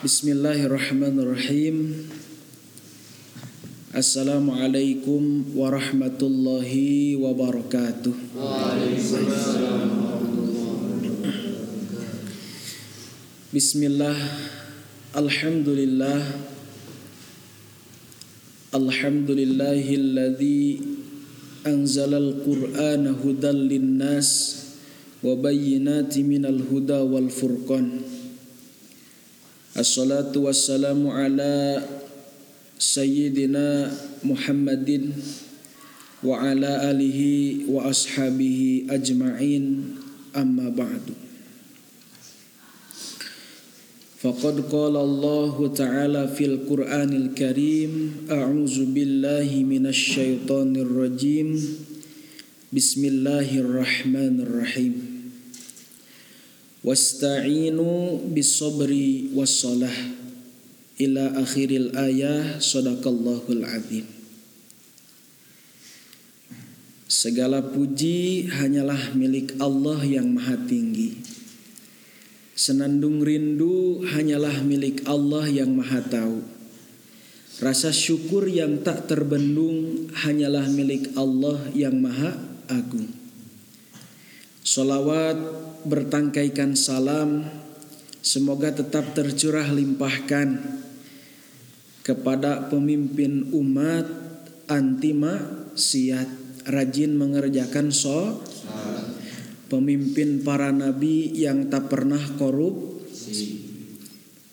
Bismillahirrahmanirrahim. Assalamualaikum warahmatullahi wabarakatuh. Bismillah Alhamdulillah. Alhamdulillahilladzi anzalal qur'ana hudal linnas wa bayyinati minal huda wal furqan الصلاة والسلام على سيدنا محمد وعلى آله وأصحابه أجمعين. أما بعد. فقد قال الله تعالى في القرآن الكريم أعوذ بالله من الشيطان الرجيم. بسم الله الرحمن الرحيم. Wasta'inu bisabri wassalah. Ila akhiril ayah sadaqallahul azim. Segala puji hanyalah milik Allah yang maha tinggi. Senandung rindu hanyalah milik Allah yang maha tahu. Rasa syukur yang tak terbendung hanyalah milik Allah yang maha agung Salawat bertangkaikan salam. Semoga tetap tercurah limpahkan kepada pemimpin umat anti maksiat rajin mengerjakan so pemimpin para nabi yang tak pernah korup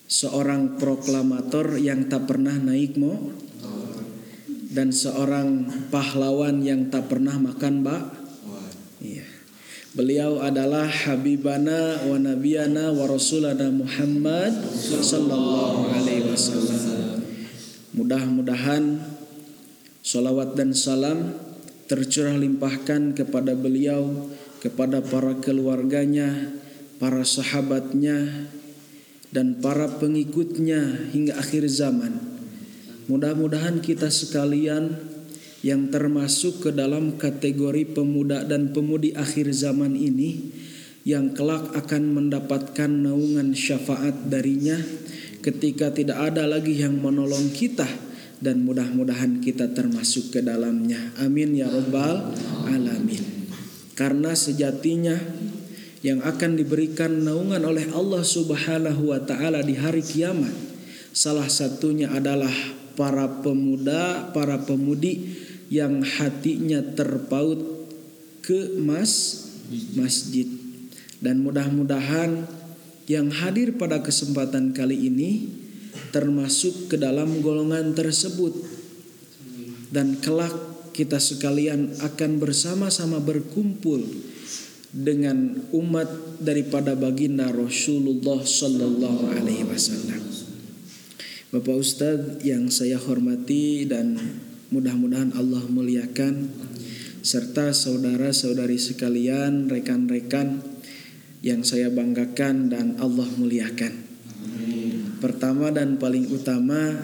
seorang proklamator yang tak pernah naik mo dan seorang pahlawan yang tak pernah makan bak Beliau adalah Habibana wa Nabiyana wa Rasulana Muhammad Sallallahu Alaihi Wasallam. Mudah-mudahan salawat dan salam tercurah limpahkan kepada beliau, kepada para keluarganya, para sahabatnya, dan para pengikutnya hingga akhir zaman. Mudah-mudahan kita sekalian yang termasuk ke dalam kategori pemuda dan pemudi akhir zaman ini yang kelak akan mendapatkan naungan syafaat darinya ketika tidak ada lagi yang menolong kita dan mudah-mudahan kita termasuk ke dalamnya. Amin ya rabbal alamin. Karena sejatinya yang akan diberikan naungan oleh Allah Subhanahu wa taala di hari kiamat salah satunya adalah para pemuda para pemudi yang hatinya terpaut ke mas masjid dan mudah-mudahan yang hadir pada kesempatan kali ini termasuk ke dalam golongan tersebut dan kelak kita sekalian akan bersama-sama berkumpul dengan umat daripada baginda Rasulullah Sallallahu Alaihi Wasallam. Bapak Ustadz yang saya hormati dan Mudah-mudahan Allah muliakan serta saudara-saudari sekalian, rekan-rekan yang saya banggakan dan Allah muliakan. Pertama dan paling utama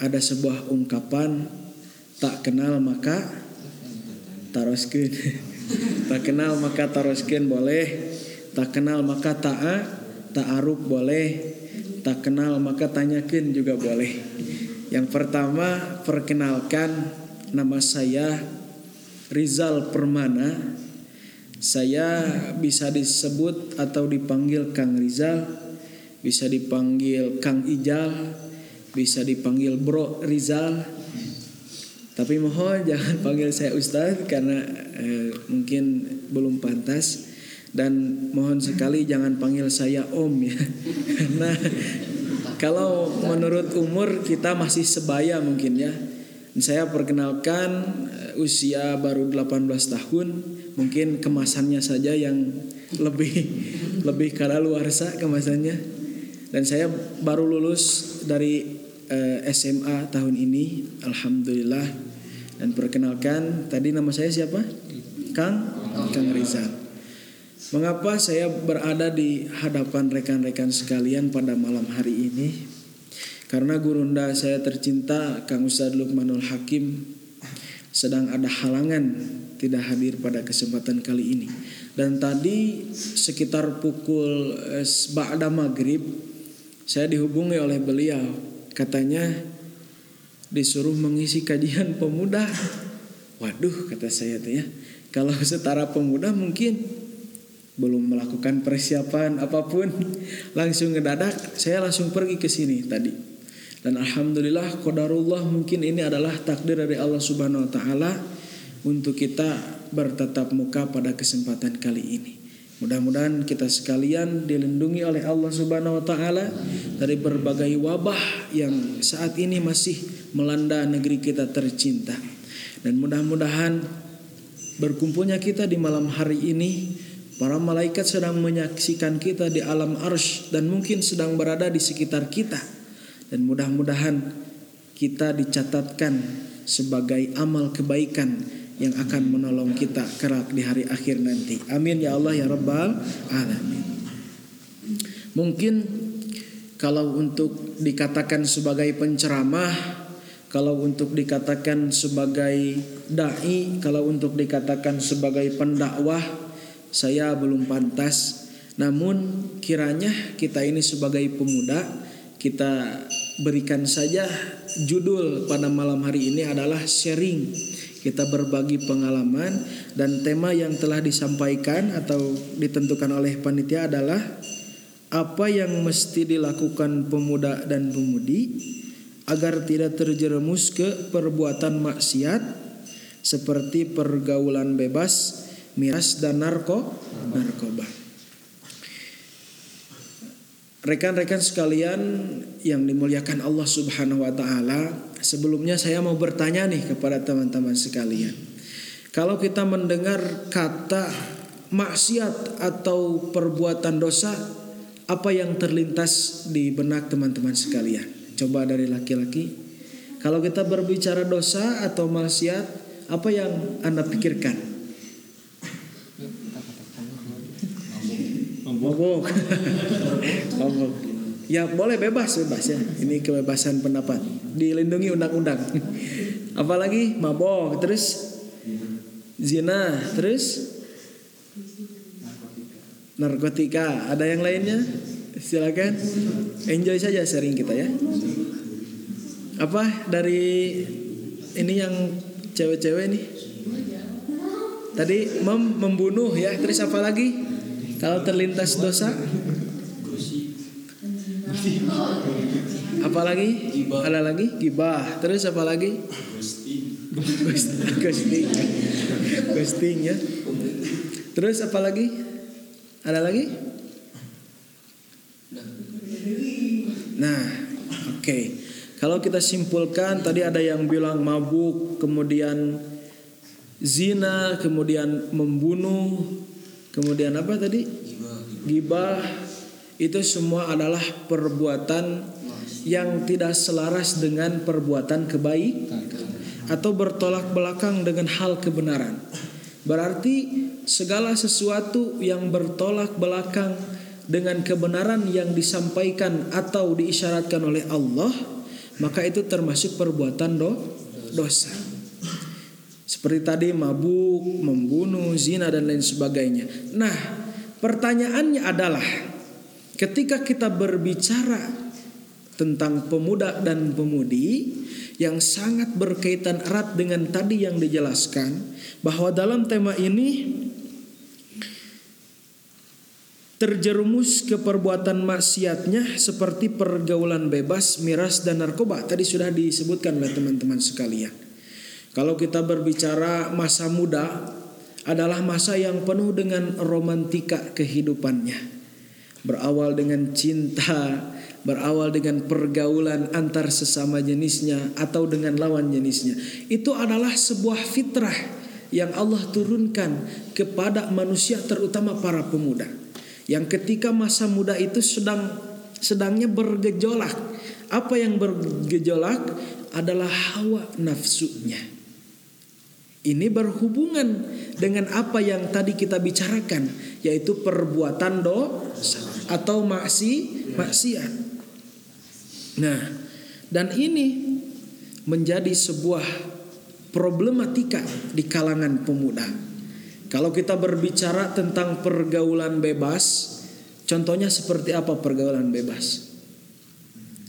ada sebuah ungkapan tak kenal maka taroskin. tak kenal maka taroskin boleh, tak kenal maka ta'a ta'aruf boleh, tak kenal maka tanyakin juga boleh. Yang pertama, perkenalkan nama saya Rizal Permana. Saya bisa disebut atau dipanggil Kang Rizal, bisa dipanggil Kang Ijal, bisa dipanggil Bro Rizal. Tapi mohon jangan panggil saya Ustadz karena eh, mungkin belum pantas dan mohon sekali jangan panggil saya Om ya karena kalau menurut umur kita masih sebaya mungkin ya. Saya perkenalkan eh, usia baru 18 tahun, mungkin kemasannya saja yang lebih lebih kadaluarsa kemasannya. Dan saya baru lulus dari eh, SMA tahun ini, alhamdulillah. Dan perkenalkan, tadi nama saya siapa? Kang Kang Rizal. Mengapa saya berada di hadapan rekan-rekan sekalian pada malam hari ini? Karena gurunda saya tercinta Kang Ustadz Lukmanul Hakim sedang ada halangan tidak hadir pada kesempatan kali ini. Dan tadi sekitar pukul eh, ba'da maghrib Saya dihubungi oleh beliau, katanya disuruh mengisi kajian pemuda. Waduh, kata saya tuh ya. Kalau setara pemuda mungkin belum melakukan persiapan apa pun, langsung ngedadak. Saya langsung pergi ke sini tadi. Dan alhamdulillah qadarullah mungkin ini adalah takdir dari Allah Subhanahu wa taala untuk kita bertatap muka pada kesempatan kali ini. Mudah-mudahan kita sekalian dilindungi oleh Allah Subhanahu wa taala dari berbagai wabah yang saat ini masih melanda negeri kita tercinta. Dan mudah-mudahan berkumpulnya kita di malam hari ini para malaikat sedang menyaksikan kita di alam arsh dan mungkin sedang berada di sekitar kita. Dan mudah-mudahan kita dicatatkan sebagai amal kebaikan yang akan menolong kita kelak di hari akhir nanti. Amin ya Allah ya Rabbal alamin. Mungkin kalau untuk dikatakan sebagai penceramah, kalau untuk dikatakan sebagai dai, kalau untuk dikatakan sebagai pendakwah, saya belum pantas. Namun kiranya kita ini sebagai pemuda, kita berikan saja judul pada malam hari ini adalah sharing kita berbagi pengalaman dan tema yang telah disampaikan atau ditentukan oleh panitia adalah apa yang mesti dilakukan pemuda dan pemudi agar tidak terjerumus ke perbuatan maksiat seperti pergaulan bebas, miras dan narko, narkoba. Rekan-rekan sekalian yang dimuliakan Allah Subhanahu wa taala, sebelumnya saya mau bertanya nih kepada teman-teman sekalian. Kalau kita mendengar kata maksiat atau perbuatan dosa, apa yang terlintas di benak teman-teman sekalian? Coba dari laki-laki. Kalau kita berbicara dosa atau maksiat, apa yang Anda pikirkan? Mabuk. Mabuk. Ya boleh bebas bebas ya. Ini kebebasan pendapat. Dilindungi undang-undang. Apalagi mabok, terus zina, terus narkotika. Ada yang lainnya? Silakan. Enjoy saja sering kita ya. Apa dari ini yang cewek-cewek nih? Tadi mem membunuh ya, terus apa lagi? Kalau terlintas dosa Apalagi? Ada lagi? Gibah. Terus apa lagi? Ghosting. Ghosting. Ghosting ya. Terus apa lagi? Ada lagi? Nah, oke. Okay. Kalau kita simpulkan tadi ada yang bilang mabuk, kemudian zina, kemudian membunuh, kemudian apa tadi? Gibah. Itu semua adalah perbuatan yang tidak selaras dengan perbuatan kebaik atau bertolak belakang dengan hal kebenaran. Berarti segala sesuatu yang bertolak belakang dengan kebenaran yang disampaikan atau diisyaratkan oleh Allah, maka itu termasuk perbuatan do dosa. Seperti tadi mabuk, membunuh, zina dan lain sebagainya. Nah, pertanyaannya adalah ketika kita berbicara tentang pemuda dan pemudi yang sangat berkaitan erat dengan tadi yang dijelaskan bahwa dalam tema ini terjerumus ke perbuatan maksiatnya seperti pergaulan bebas, miras dan narkoba. Tadi sudah disebutkan oleh teman-teman sekalian. Kalau kita berbicara masa muda adalah masa yang penuh dengan romantika kehidupannya. Berawal dengan cinta, berawal dengan pergaulan antar sesama jenisnya atau dengan lawan jenisnya. Itu adalah sebuah fitrah yang Allah turunkan kepada manusia terutama para pemuda. Yang ketika masa muda itu sedang sedangnya bergejolak. Apa yang bergejolak adalah hawa nafsunya. Ini berhubungan dengan apa yang tadi kita bicarakan yaitu perbuatan dosa atau maksi maksiat. Nah, dan ini menjadi sebuah problematika di kalangan pemuda. Kalau kita berbicara tentang pergaulan bebas, contohnya seperti apa pergaulan bebas?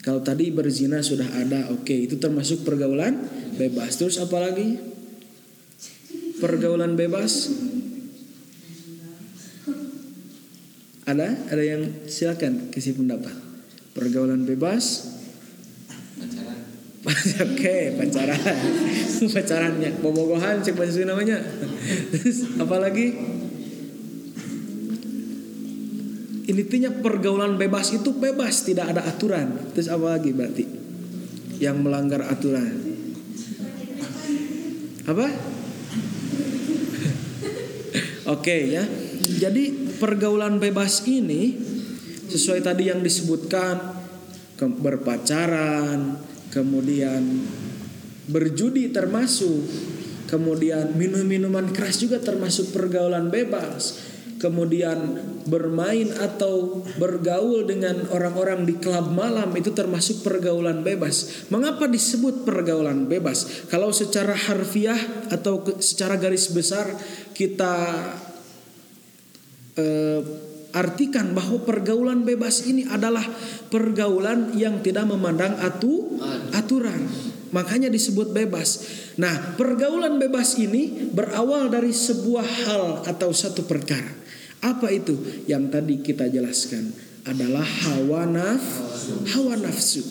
Kalau tadi berzina sudah ada, oke, okay, itu termasuk pergaulan bebas. Terus apa lagi? Pergaulan bebas? Ada? Ada yang silakan kasih pendapat. Pergaulan bebas? Pacaran. Oke, okay, pacaran. Pacarannya, bobogohan cek bahasa namanya. Terus apa lagi? intinya pergaulan bebas itu bebas tidak ada aturan terus apa lagi berarti yang melanggar aturan apa oke ya. Jadi pergaulan bebas ini sesuai tadi yang disebutkan berpacaran kemudian berjudi termasuk kemudian minum minuman keras juga termasuk pergaulan bebas kemudian bermain atau bergaul dengan orang-orang di klub malam itu termasuk pergaulan bebas. Mengapa disebut pergaulan bebas? Kalau secara harfiah atau secara garis besar kita eh, artikan bahwa pergaulan bebas ini adalah pergaulan yang tidak memandang atu aturan. Makanya disebut bebas. Nah, pergaulan bebas ini berawal dari sebuah hal atau satu perkara. Apa itu yang tadi kita jelaskan? Adalah hawa naf, hawa nafsu.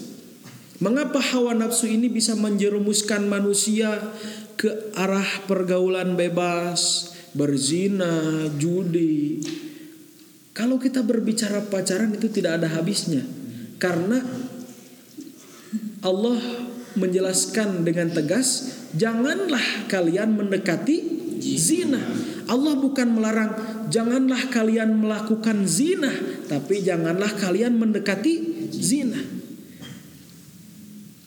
Mengapa hawa nafsu ini bisa menjerumuskan manusia ke arah pergaulan bebas, berzina, judi? Kalau kita berbicara pacaran itu tidak ada habisnya. Karena Allah menjelaskan dengan tegas, janganlah kalian mendekati zina. Allah bukan melarang janganlah kalian melakukan zina, tapi janganlah kalian mendekati zina.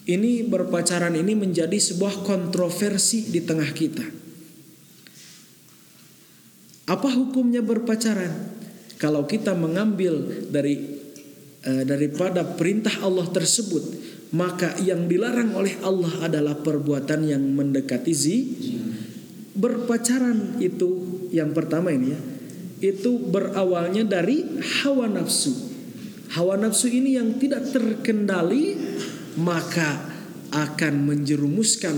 Ini berpacaran ini menjadi sebuah kontroversi di tengah kita. Apa hukumnya berpacaran? Kalau kita mengambil dari uh, daripada perintah Allah tersebut, maka yang dilarang oleh Allah adalah perbuatan yang mendekati zina berpacaran itu yang pertama ini ya itu berawalnya dari hawa nafsu. Hawa nafsu ini yang tidak terkendali maka akan menjerumuskan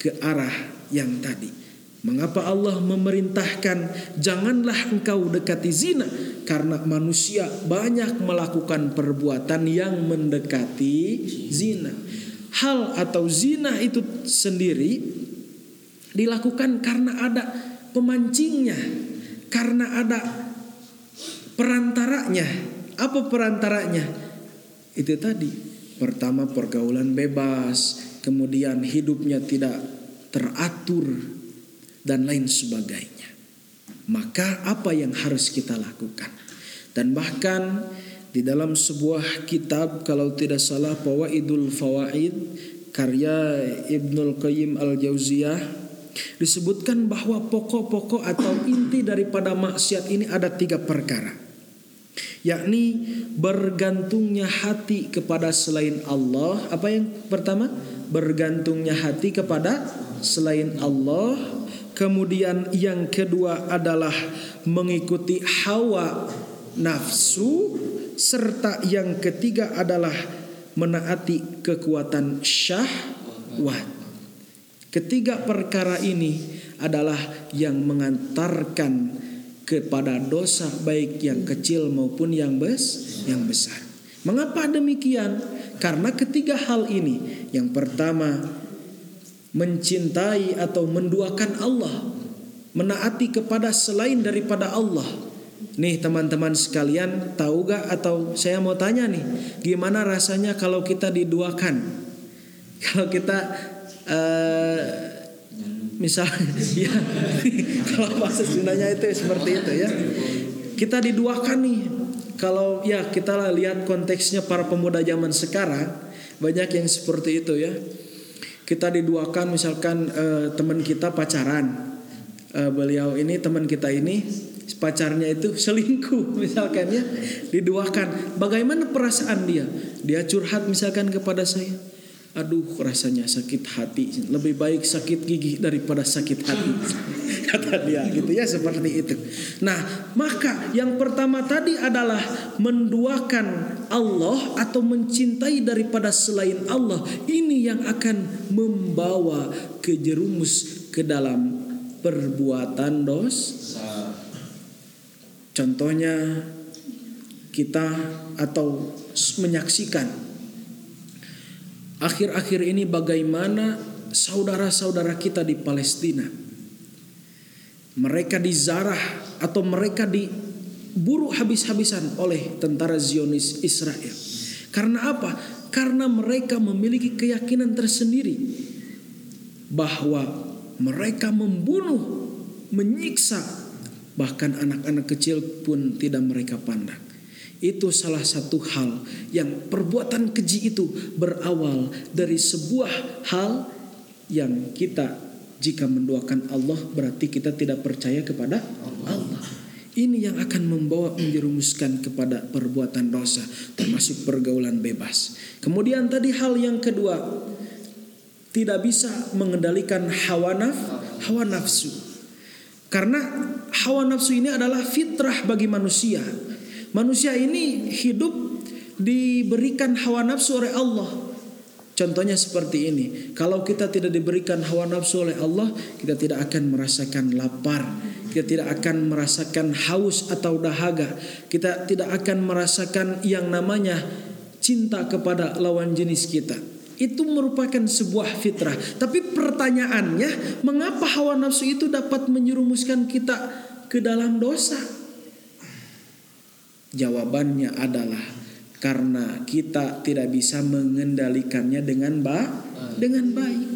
ke arah yang tadi. Mengapa Allah memerintahkan janganlah engkau dekati zina karena manusia banyak melakukan perbuatan yang mendekati zina. Hal atau zina itu sendiri dilakukan karena ada pemancingnya, karena ada perantaranya. Apa perantaranya? Itu tadi. Pertama pergaulan bebas, kemudian hidupnya tidak teratur dan lain sebagainya. Maka apa yang harus kita lakukan? Dan bahkan di dalam sebuah kitab kalau tidak salah Fawaidul Fawaid karya Ibnul Qayyim Al-Jauziyah disebutkan bahwa pokok-pokok atau inti daripada maksiat ini ada tiga perkara. Yakni bergantungnya hati kepada selain Allah. Apa yang pertama? Bergantungnya hati kepada selain Allah. Kemudian yang kedua adalah mengikuti hawa nafsu. Serta yang ketiga adalah menaati kekuatan syahwat Ketiga perkara ini adalah yang mengantarkan kepada dosa baik yang kecil maupun yang bes yang besar. Mengapa demikian? Karena ketiga hal ini, yang pertama mencintai atau menduakan Allah, menaati kepada selain daripada Allah. Nih teman-teman sekalian, tahu gak atau saya mau tanya nih, gimana rasanya kalau kita diduakan? Kalau kita uh, misalnya ya kalau bahasa Sundanya itu seperti itu ya. Kita diduakan nih. Kalau ya kita lihat konteksnya para pemuda zaman sekarang banyak yang seperti itu ya. Kita diduakan misalkan uh, teman kita pacaran. Uh, beliau ini teman kita ini pacarnya itu selingkuh misalkan ya. Diduakan. Bagaimana perasaan dia? Dia curhat misalkan kepada saya Aduh rasanya sakit hati. Lebih baik sakit gigi daripada sakit hati. Kata dia gitu ya seperti itu. Nah maka yang pertama tadi adalah Menduakan Allah Atau mencintai daripada selain Allah. Ini yang akan membawa kejerumus ke dalam perbuatan dosa Contohnya kita atau menyaksikan akhir-akhir ini bagaimana saudara-saudara kita di Palestina. Mereka dizarah atau mereka diburu habis-habisan oleh tentara Zionis Israel. Karena apa? Karena mereka memiliki keyakinan tersendiri bahwa mereka membunuh, menyiksa, bahkan anak-anak kecil pun tidak mereka pandang. Itu salah satu hal yang perbuatan keji itu berawal dari sebuah hal yang kita jika mendoakan Allah berarti kita tidak percaya kepada Allah. Ini yang akan membawa menjerumuskan kepada perbuatan dosa termasuk pergaulan bebas. Kemudian tadi hal yang kedua tidak bisa mengendalikan hawa naf, hawa nafsu. Karena hawa nafsu ini adalah fitrah bagi manusia Manusia ini hidup diberikan hawa nafsu oleh Allah. Contohnya seperti ini. Kalau kita tidak diberikan hawa nafsu oleh Allah, kita tidak akan merasakan lapar. Kita tidak akan merasakan haus atau dahaga. Kita tidak akan merasakan yang namanya cinta kepada lawan jenis kita. Itu merupakan sebuah fitrah. Tapi pertanyaannya, mengapa hawa nafsu itu dapat menyerumuskan kita ke dalam dosa? Jawabannya adalah karena kita tidak bisa mengendalikannya dengan ba dengan baik.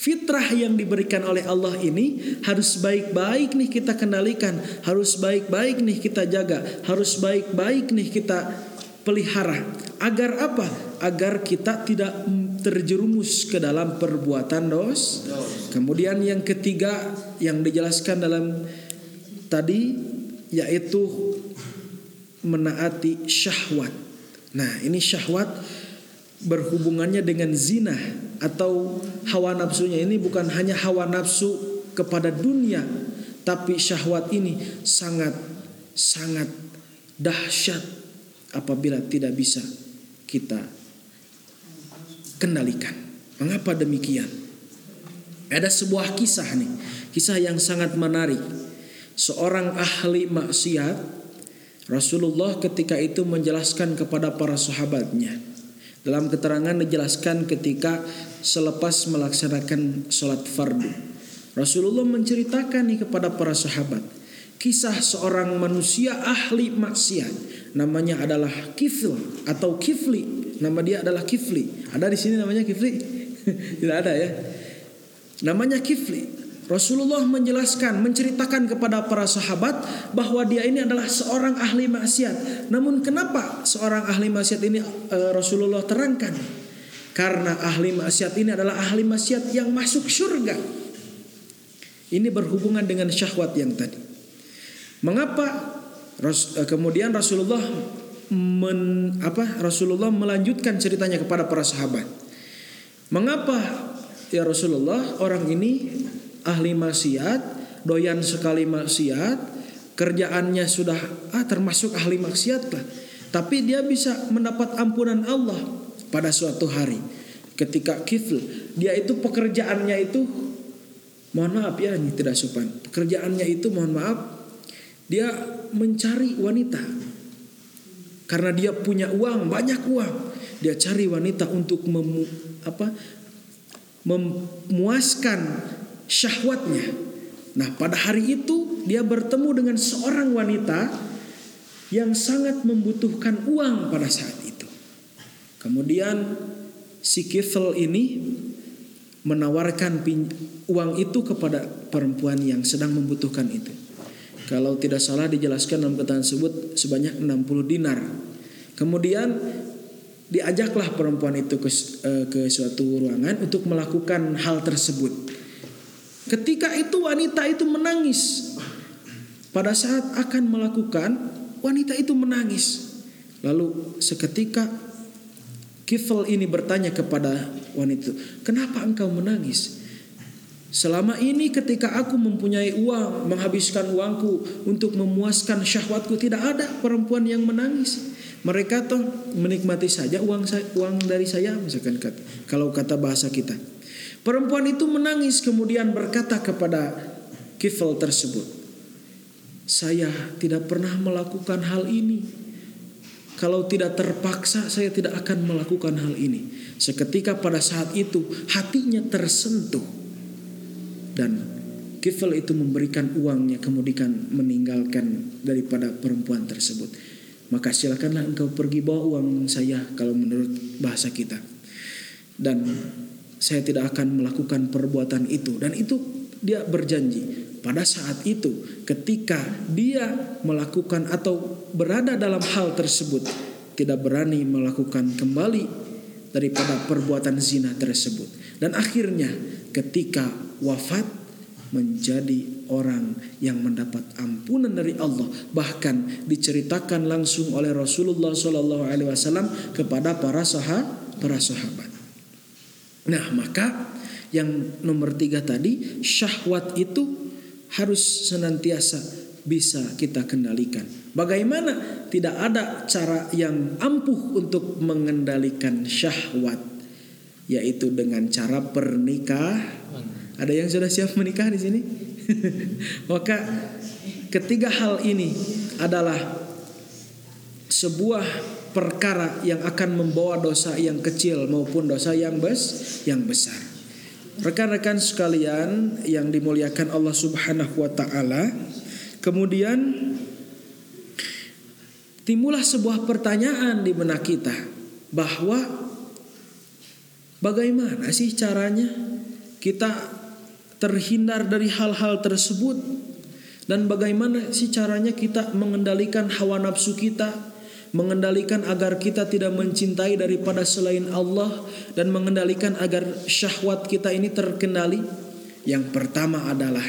Fitrah yang diberikan oleh Allah ini harus baik-baik nih kita kendalikan, harus baik-baik nih kita jaga, harus baik-baik nih kita pelihara. Agar apa? Agar kita tidak terjerumus ke dalam perbuatan dos. Kemudian yang ketiga yang dijelaskan dalam tadi yaitu menaati syahwat. Nah, ini syahwat berhubungannya dengan zina atau hawa nafsunya ini bukan hanya hawa nafsu kepada dunia, tapi syahwat ini sangat sangat dahsyat apabila tidak bisa kita kendalikan. Mengapa demikian? Ada sebuah kisah nih, kisah yang sangat menarik. Seorang ahli maksiat Rasulullah ketika itu menjelaskan kepada para sahabatnya. Dalam keterangan dijelaskan ketika selepas melaksanakan sholat fardu. Rasulullah menceritakan nih kepada para sahabat. Kisah seorang manusia ahli maksiat. Namanya adalah Kifl atau Kifli. Nama dia adalah Kifli. Ada di sini namanya Kifli? Tidak ada ya. Namanya Kifli. Rasulullah menjelaskan, menceritakan kepada para sahabat bahwa dia ini adalah seorang ahli maksiat. Namun kenapa seorang ahli maksiat ini e, Rasulullah terangkan? Karena ahli maksiat ini adalah ahli maksiat yang masuk surga. Ini berhubungan dengan syahwat yang tadi. Mengapa e, kemudian Rasulullah men, apa Rasulullah melanjutkan ceritanya kepada para sahabat. Mengapa ya Rasulullah orang ini ahli maksiat, doyan sekali maksiat, kerjaannya sudah ah termasuk ahli maksiat lah. Tapi dia bisa mendapat ampunan Allah pada suatu hari. Ketika kifl, dia itu pekerjaannya itu mohon maaf ya ini tidak sopan. Pekerjaannya itu mohon maaf dia mencari wanita. Karena dia punya uang, banyak uang. Dia cari wanita untuk memu, apa memuaskan syahwatnya. Nah, pada hari itu dia bertemu dengan seorang wanita yang sangat membutuhkan uang pada saat itu. Kemudian si Kifl ini menawarkan uang itu kepada perempuan yang sedang membutuhkan itu. Kalau tidak salah dijelaskan dalam keterangan tersebut sebanyak 60 dinar. Kemudian diajaklah perempuan itu ke, eh, ke suatu ruangan untuk melakukan hal tersebut. Ketika itu wanita itu menangis. Pada saat akan melakukan, wanita itu menangis. Lalu seketika Kifl ini bertanya kepada wanita, "Kenapa engkau menangis?" Selama ini ketika aku mempunyai uang, menghabiskan uangku untuk memuaskan syahwatku, tidak ada perempuan yang menangis. Mereka tuh menikmati saja uang uang dari saya, misalkan kalau kata bahasa kita. Perempuan itu menangis kemudian berkata kepada kifel tersebut, saya tidak pernah melakukan hal ini. Kalau tidak terpaksa, saya tidak akan melakukan hal ini. Seketika pada saat itu, hatinya tersentuh dan Kifel itu memberikan uangnya kemudian meninggalkan daripada perempuan tersebut. Maka silakanlah engkau pergi bawa uang saya kalau menurut bahasa kita. Dan saya tidak akan melakukan perbuatan itu. Dan itu dia berjanji. Pada saat itu ketika dia melakukan atau berada dalam hal tersebut tidak berani melakukan kembali daripada perbuatan zina tersebut. Dan akhirnya ketika wafat menjadi orang yang mendapat ampunan dari Allah. Bahkan diceritakan langsung oleh Rasulullah Shallallahu Alaihi Wasallam kepada para sahabat para sahabat. Nah maka yang nomor tiga tadi syahwat itu harus senantiasa bisa kita kendalikan. Bagaimana tidak ada cara yang ampuh untuk mengendalikan syahwat yaitu dengan cara pernikahan ada yang sudah siap menikah di sini? Maka ketiga hal ini adalah sebuah perkara yang akan membawa dosa yang kecil maupun dosa yang bes yang besar. Rekan-rekan sekalian yang dimuliakan Allah Subhanahu wa taala, kemudian timbullah sebuah pertanyaan di benak kita bahwa bagaimana sih caranya kita terhindar dari hal-hal tersebut dan bagaimana sih caranya kita mengendalikan hawa nafsu kita mengendalikan agar kita tidak mencintai daripada selain Allah dan mengendalikan agar syahwat kita ini terkendali? Yang pertama adalah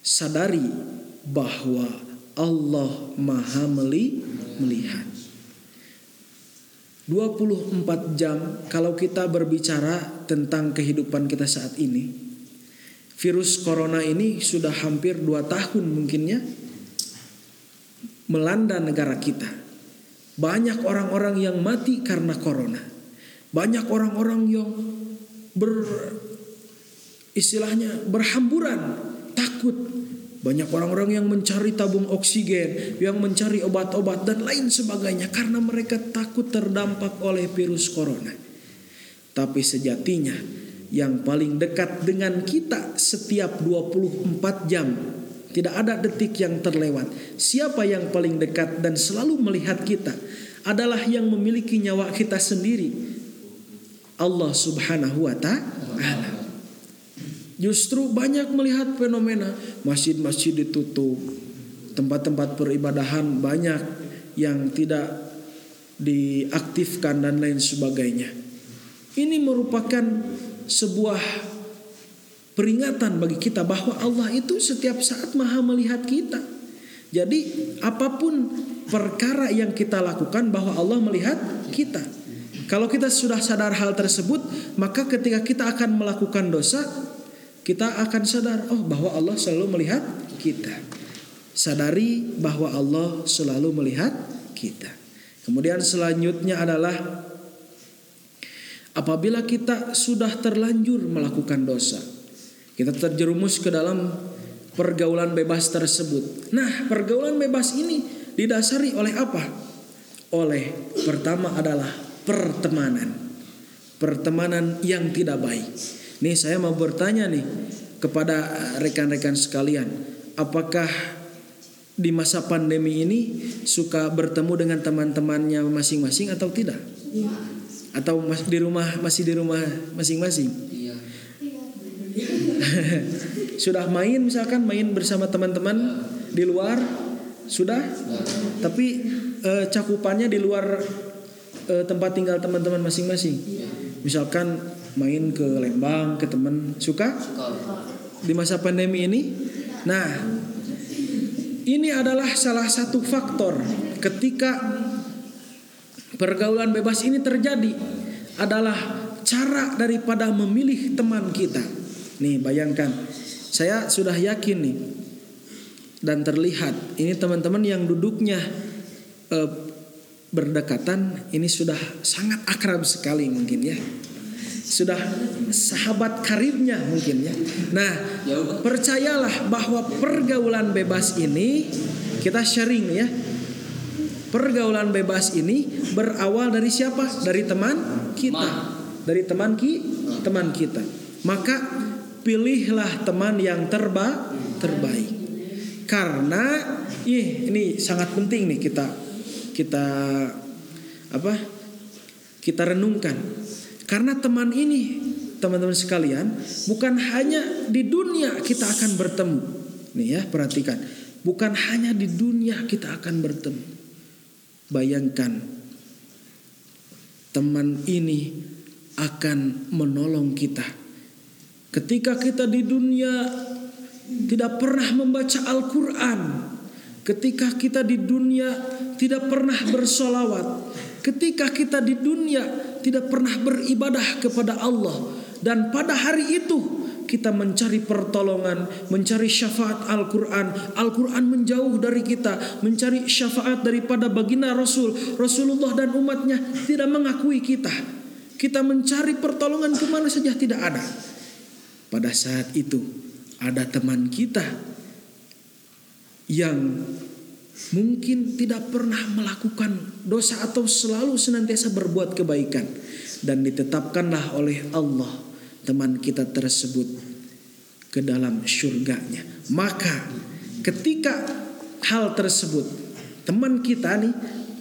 sadari bahwa Allah Maha melihat. 24 jam kalau kita berbicara tentang kehidupan kita saat ini virus corona ini sudah hampir 2 tahun mungkinnya melanda negara kita. Banyak orang-orang yang mati karena corona. Banyak orang-orang yang ber istilahnya berhamburan takut. Banyak orang-orang yang mencari tabung oksigen, yang mencari obat-obat dan lain sebagainya karena mereka takut terdampak oleh virus corona. Tapi sejatinya yang paling dekat dengan kita setiap 24 jam tidak ada detik yang terlewat. Siapa yang paling dekat dan selalu melihat kita adalah yang memiliki nyawa kita sendiri. Allah Subhanahu wa taala. Justru banyak melihat fenomena masjid-masjid ditutup, tempat-tempat peribadahan banyak yang tidak diaktifkan dan lain sebagainya. Ini merupakan sebuah peringatan bagi kita bahwa Allah itu setiap saat maha melihat kita. Jadi apa pun perkara yang kita lakukan bahwa Allah melihat kita. Kalau kita sudah sadar hal tersebut, maka ketika kita akan melakukan dosa, kita akan sadar oh bahwa Allah selalu melihat kita. Sadari bahwa Allah selalu melihat kita. Kemudian selanjutnya adalah apabila kita sudah terlanjur melakukan dosa, kita terjerumus ke dalam pergaulan bebas tersebut. Nah, pergaulan bebas ini didasari oleh apa? Oleh pertama adalah pertemanan. Pertemanan yang tidak baik. Nih saya mau bertanya nih kepada rekan-rekan sekalian, apakah di masa pandemi ini suka bertemu dengan teman-temannya masing-masing atau tidak? Iya. Atau di rumah masih di rumah masing-masing? Sudah main misalkan main bersama teman-teman di luar sudah? Tapi e, cakupannya di luar e, tempat tinggal teman-teman masing-masing. Misalkan main ke Lembang ke temen suka? di masa pandemi ini nah ini adalah salah satu faktor ketika pergaulan bebas ini terjadi adalah cara daripada memilih teman kita. Nih, bayangkan. Saya sudah yakin nih. Dan terlihat ini teman-teman yang duduknya eh, berdekatan ini sudah sangat akrab sekali mungkin ya. Sudah sahabat karibnya mungkin ya. Nah percayalah bahwa pergaulan bebas ini kita sharing ya. Pergaulan bebas ini berawal dari siapa? Dari teman kita. Dari teman ki teman kita. Maka pilihlah teman yang terba terbaik karena ih, ini sangat penting nih kita kita apa? Kita renungkan. Karena teman ini, teman-teman sekalian, bukan hanya di dunia kita akan bertemu. Nih ya, perhatikan. Bukan hanya di dunia kita akan bertemu. Bayangkan teman ini akan menolong kita. Ketika kita di dunia tidak pernah membaca Al-Quran, ketika kita di dunia tidak pernah bersolawat, ketika kita di dunia tidak pernah beribadah kepada Allah, dan pada hari itu kita mencari pertolongan, mencari syafaat Al-Quran. Al-Quran menjauh dari kita, mencari syafaat daripada baginda Rasul. Rasulullah dan umatnya tidak mengakui kita. Kita mencari pertolongan ke mana saja tidak ada. Pada saat itu ada teman kita yang mungkin tidak pernah melakukan dosa atau selalu senantiasa berbuat kebaikan. Dan ditetapkanlah oleh Allah teman kita tersebut ke dalam surganya maka ketika hal tersebut teman kita nih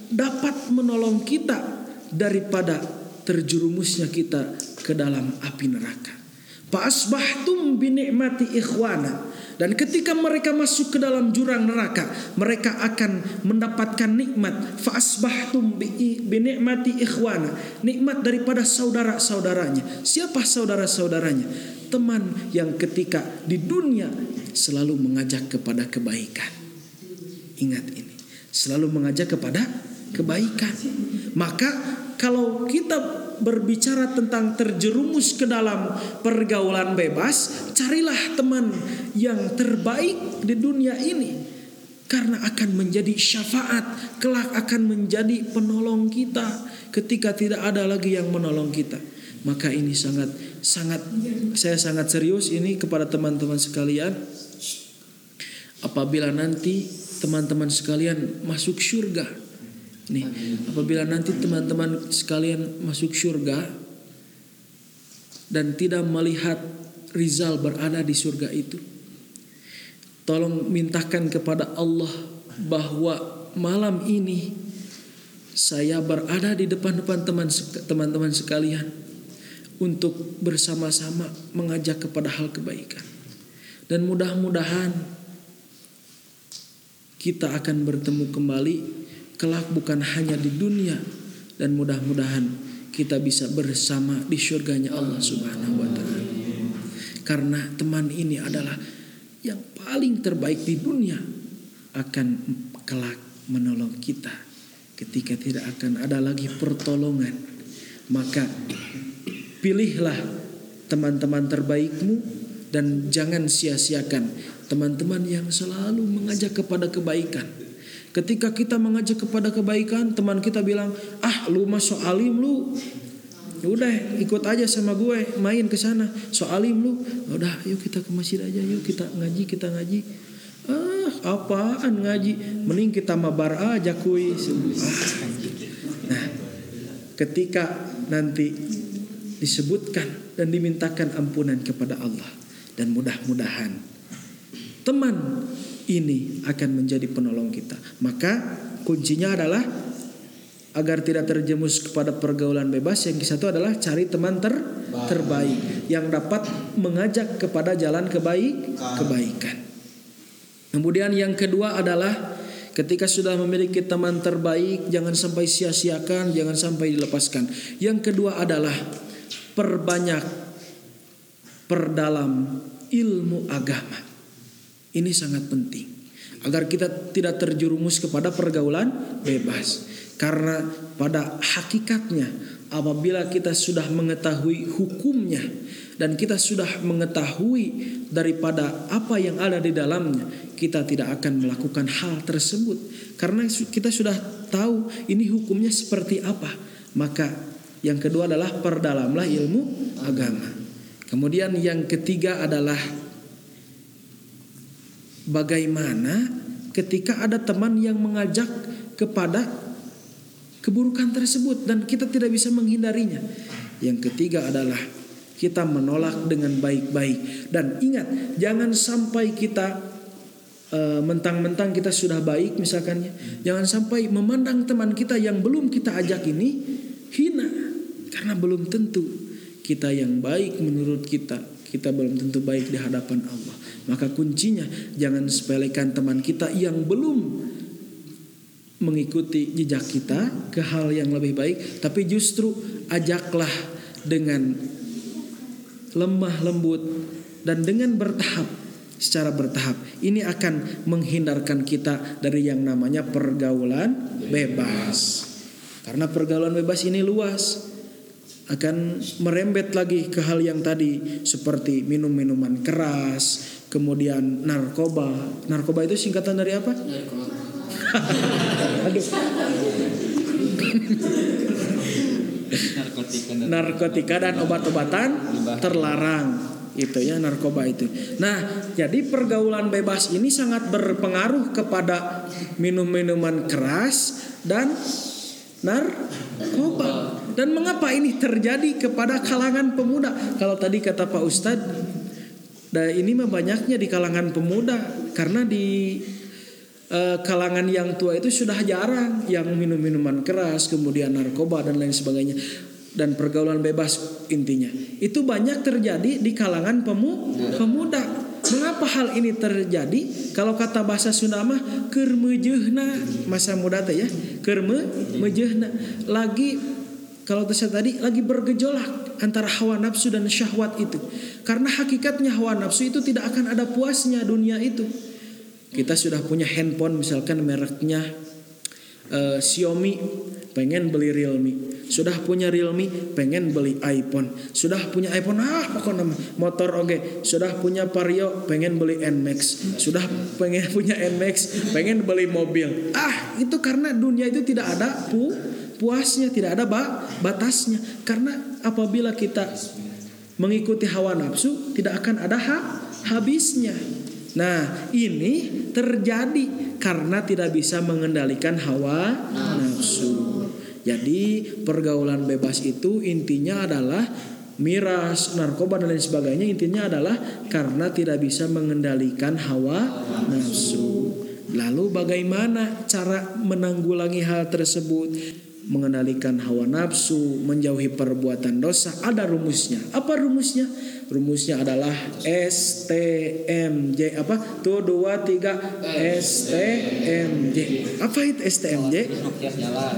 dapat menolong kita daripada terjerumusnya kita ke dalam api neraka Fa'asbahtum binikmati ikhwana. Dan ketika mereka masuk ke dalam jurang neraka, mereka akan mendapatkan nikmat. Fa'asbahtum binikmati ikhwana. Nikmat daripada saudara-saudaranya. Siapa saudara-saudaranya? Teman yang ketika di dunia selalu mengajak kepada kebaikan. Ingat ini. Selalu mengajak kepada kebaikan. Maka kalau kita berbicara tentang terjerumus ke dalam pergaulan bebas, carilah teman yang terbaik di dunia ini. Karena akan menjadi syafaat, kelak akan menjadi penolong kita ketika tidak ada lagi yang menolong kita. Maka ini sangat sangat saya sangat serius ini kepada teman-teman sekalian. Apabila nanti teman-teman sekalian masuk surga, Nih, apabila nanti teman-teman sekalian masuk surga dan tidak melihat Rizal berada di surga itu, tolong mintakan kepada Allah bahwa malam ini saya berada di depan-depan teman teman-teman sekalian untuk bersama-sama mengajak kepada hal kebaikan. Dan mudah-mudahan kita akan bertemu kembali kelak bukan hanya di dunia dan mudah-mudahan kita bisa bersama di surganya Allah Subhanahu wa taala. Karena teman ini adalah yang paling terbaik di dunia akan kelak menolong kita ketika tidak akan ada lagi pertolongan. Maka pilihlah teman-teman terbaikmu dan jangan sia-siakan teman-teman yang selalu mengajak kepada kebaikan Ketika kita mengajak kepada kebaikan, teman kita bilang, "Ah, lu mah alim lu." Ya udah, ikut aja sama gue, main ke sana. alim lu. Ya udah, yuk kita ke masjid aja, yuk kita ngaji, kita ngaji. Ah, apaan ngaji? Mending kita mabar aja kuy. Nah, ketika nanti disebutkan dan dimintakan ampunan kepada Allah dan mudah-mudahan teman ini akan menjadi penolong kita. Maka kuncinya adalah agar tidak terjemus kepada pergaulan bebas yang satu adalah cari teman ter terbaik yang dapat mengajak kepada jalan kebaik kebaikan. Kemudian yang kedua adalah ketika sudah memiliki teman terbaik jangan sampai sia-siakan, jangan sampai dilepaskan. Yang kedua adalah perbanyak perdalam ilmu agama. Ini sangat penting agar kita tidak terjerumus kepada pergaulan bebas. Karena pada hakikatnya apabila kita sudah mengetahui hukumnya dan kita sudah mengetahui daripada apa yang ada di dalamnya, kita tidak akan melakukan hal tersebut karena kita sudah tahu ini hukumnya seperti apa. Maka yang kedua adalah perdalamlah ilmu agama. Kemudian yang ketiga adalah bagaimana ketika ada teman yang mengajak kepada keburukan tersebut dan kita tidak bisa menghindarinya. Yang ketiga adalah kita menolak dengan baik-baik dan ingat jangan sampai kita uh, mentang-mentang kita sudah baik misalkan ya. jangan sampai memandang teman kita yang belum kita ajak ini hina karena belum tentu kita yang baik menurut kita kita belum tentu baik di hadapan Allah maka kuncinya jangan sepelekan teman kita yang belum mengikuti jejak kita ke hal yang lebih baik, tapi justru ajaklah dengan lemah lembut dan dengan bertahap secara bertahap. Ini akan menghindarkan kita dari yang namanya pergaulan bebas. Karena pergaulan bebas ini luas akan merembet lagi ke hal yang tadi seperti minum-minuman keras, kemudian narkoba. Narkoba itu singkatan dari apa? Aduh. narkotika dan, narkotika dan obat-obatan terlarang itu ya narkoba itu. Nah, jadi pergaulan bebas ini sangat berpengaruh kepada minum-minuman keras dan narkoba. Dan mengapa ini terjadi kepada kalangan pemuda? Kalau tadi kata Pak Ustadz, dan ini mah banyaknya di kalangan pemuda karena di Eh, kalangan yang tua itu sudah jarang yang minum minuman keras, kemudian narkoba dan lain sebagainya dan pergaulan bebas intinya. Itu banyak terjadi di kalangan pemu pemuda. Mengapa hal ini terjadi? Kalau kata bahasa Sunda mah masa muda teh ya, kermejehna lagi kalau tadi lagi bergejolak antara hawa nafsu dan syahwat itu. Karena hakikatnya hawa nafsu itu tidak akan ada puasnya dunia itu. Kita sudah punya handphone misalkan mereknya uh, Xiaomi pengen beli Realme. Sudah punya Realme pengen beli iPhone. Sudah punya iPhone ah pokoknya motor oke. Okay. sudah punya Vario pengen beli Nmax. Sudah pengen punya Nmax pengen beli mobil. Ah itu karena dunia itu tidak ada pu puasnya tidak ada ba batasnya karena apabila kita mengikuti hawa nafsu tidak akan ada ha habisnya Nah, ini terjadi karena tidak bisa mengendalikan hawa nafsu. Jadi, pergaulan bebas itu intinya adalah miras, narkoba dan lain sebagainya intinya adalah karena tidak bisa mengendalikan hawa nafsu. Lalu bagaimana cara menanggulangi hal tersebut? Mengendalikan hawa nafsu, menjauhi perbuatan dosa, ada rumusnya. Apa rumusnya? rumusnya adalah STMJ apa? Tuh dua tiga. STMJ apa itu STMJ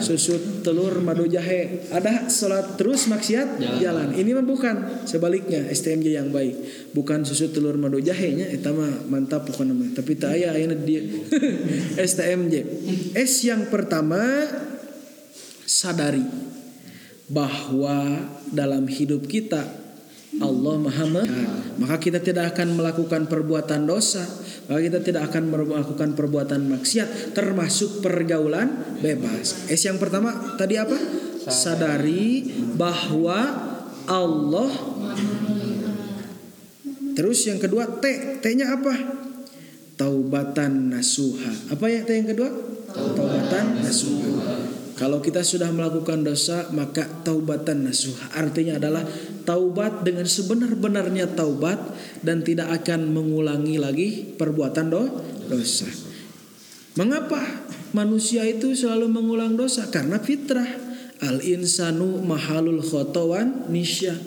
susut telur madu jahe. Ada sholat terus maksiat? Jalan, jalan. ini mah bukan. Sebaliknya STMJ yang baik. Bukan susut telur madu jahenya. Itu mah mantap bukan nama tapi tak ayah ayah dia STMJ S yang pertama sadari bahwa dalam hidup kita Allah Maha maka kita tidak akan melakukan perbuatan dosa maka kita tidak akan melakukan perbuatan maksiat termasuk pergaulan bebas. Es yang pertama tadi apa? Sadari bahwa Allah terus yang kedua T. T-nya apa? Taubatan nasuha. Apa ya T yang kedua? Taubatan nasuha kalau kita sudah melakukan dosa, maka taubatan nasuh. Artinya adalah taubat dengan sebenar-benarnya taubat dan tidak akan mengulangi lagi perbuatan do dosa. Mengapa manusia itu selalu mengulang dosa? Karena fitrah. Al insanu mahalul khotawan nisya.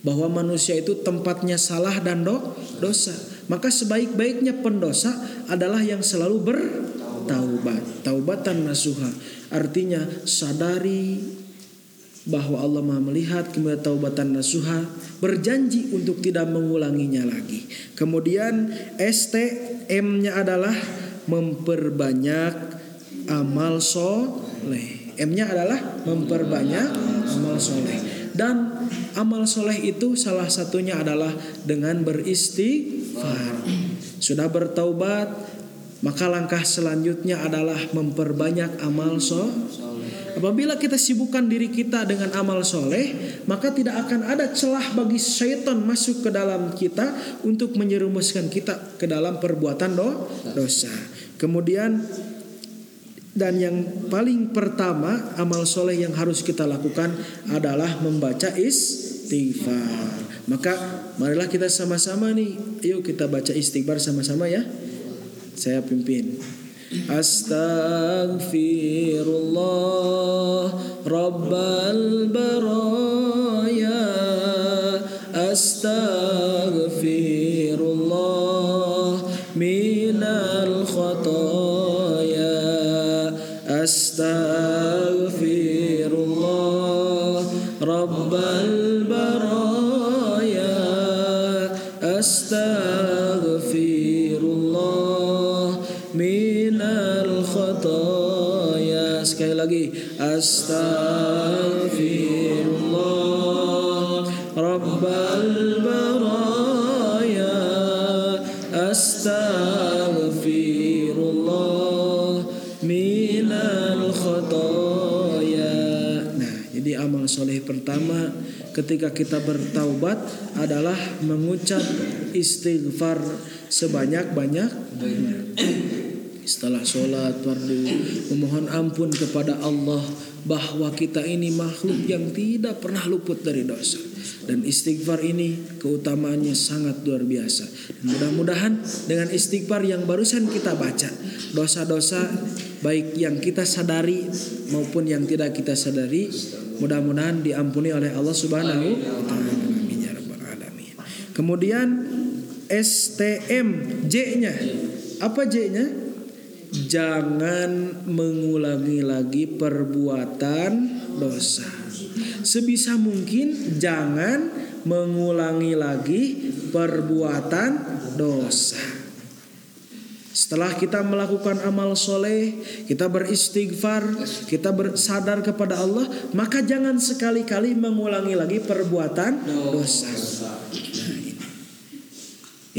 Bahwa manusia itu tempatnya salah dan do dosa. Maka sebaik-baiknya pendosa adalah yang selalu bertaubat. Taubatan nasuha Artinya sadari bahwa Allah Maha melihat kemudian taubatan nasuha berjanji untuk tidak mengulanginya lagi. Kemudian STM-nya adalah memperbanyak amal soleh. M-nya adalah memperbanyak amal soleh. Dan amal soleh itu salah satunya adalah dengan beristighfar. Sudah bertaubat, maka langkah selanjutnya adalah memperbanyak amal soleh. Apabila kita sibukkan diri kita dengan amal soleh, maka tidak akan ada celah bagi syaitan masuk ke dalam kita untuk menyerumuskan kita ke dalam perbuatan do, dosa. Kemudian dan yang paling pertama amal soleh yang harus kita lakukan adalah membaca istighfar. Maka marilah kita sama-sama nih, yuk kita baca istighfar sama-sama ya. Saya pimpin. Astaghfirullah Rabbal baraya Astaghfirullah Minal khataya Astaghfirullah Astaghfirullah Rabbal baraya Astaghfirullah Minal khataya Nah jadi amal soleh pertama ketika kita bertaubat adalah mengucap istighfar sebanyak-banyak setelah sholat fardu memohon ampun kepada Allah bahwa kita ini makhluk yang tidak pernah luput dari dosa. Dan istighfar ini keutamaannya sangat luar biasa. Mudah-mudahan dengan istighfar yang barusan kita baca dosa-dosa baik yang kita sadari maupun yang tidak kita sadari mudah-mudahan diampuni oleh Allah Subhanahu wa taala. Ya kemudian STM J-nya. Apa J-nya jangan mengulangi lagi perbuatan dosa. Sebisa mungkin jangan mengulangi lagi perbuatan dosa. Setelah kita melakukan amal soleh, kita beristighfar, kita bersadar kepada Allah, maka jangan sekali-kali mengulangi lagi perbuatan dosa.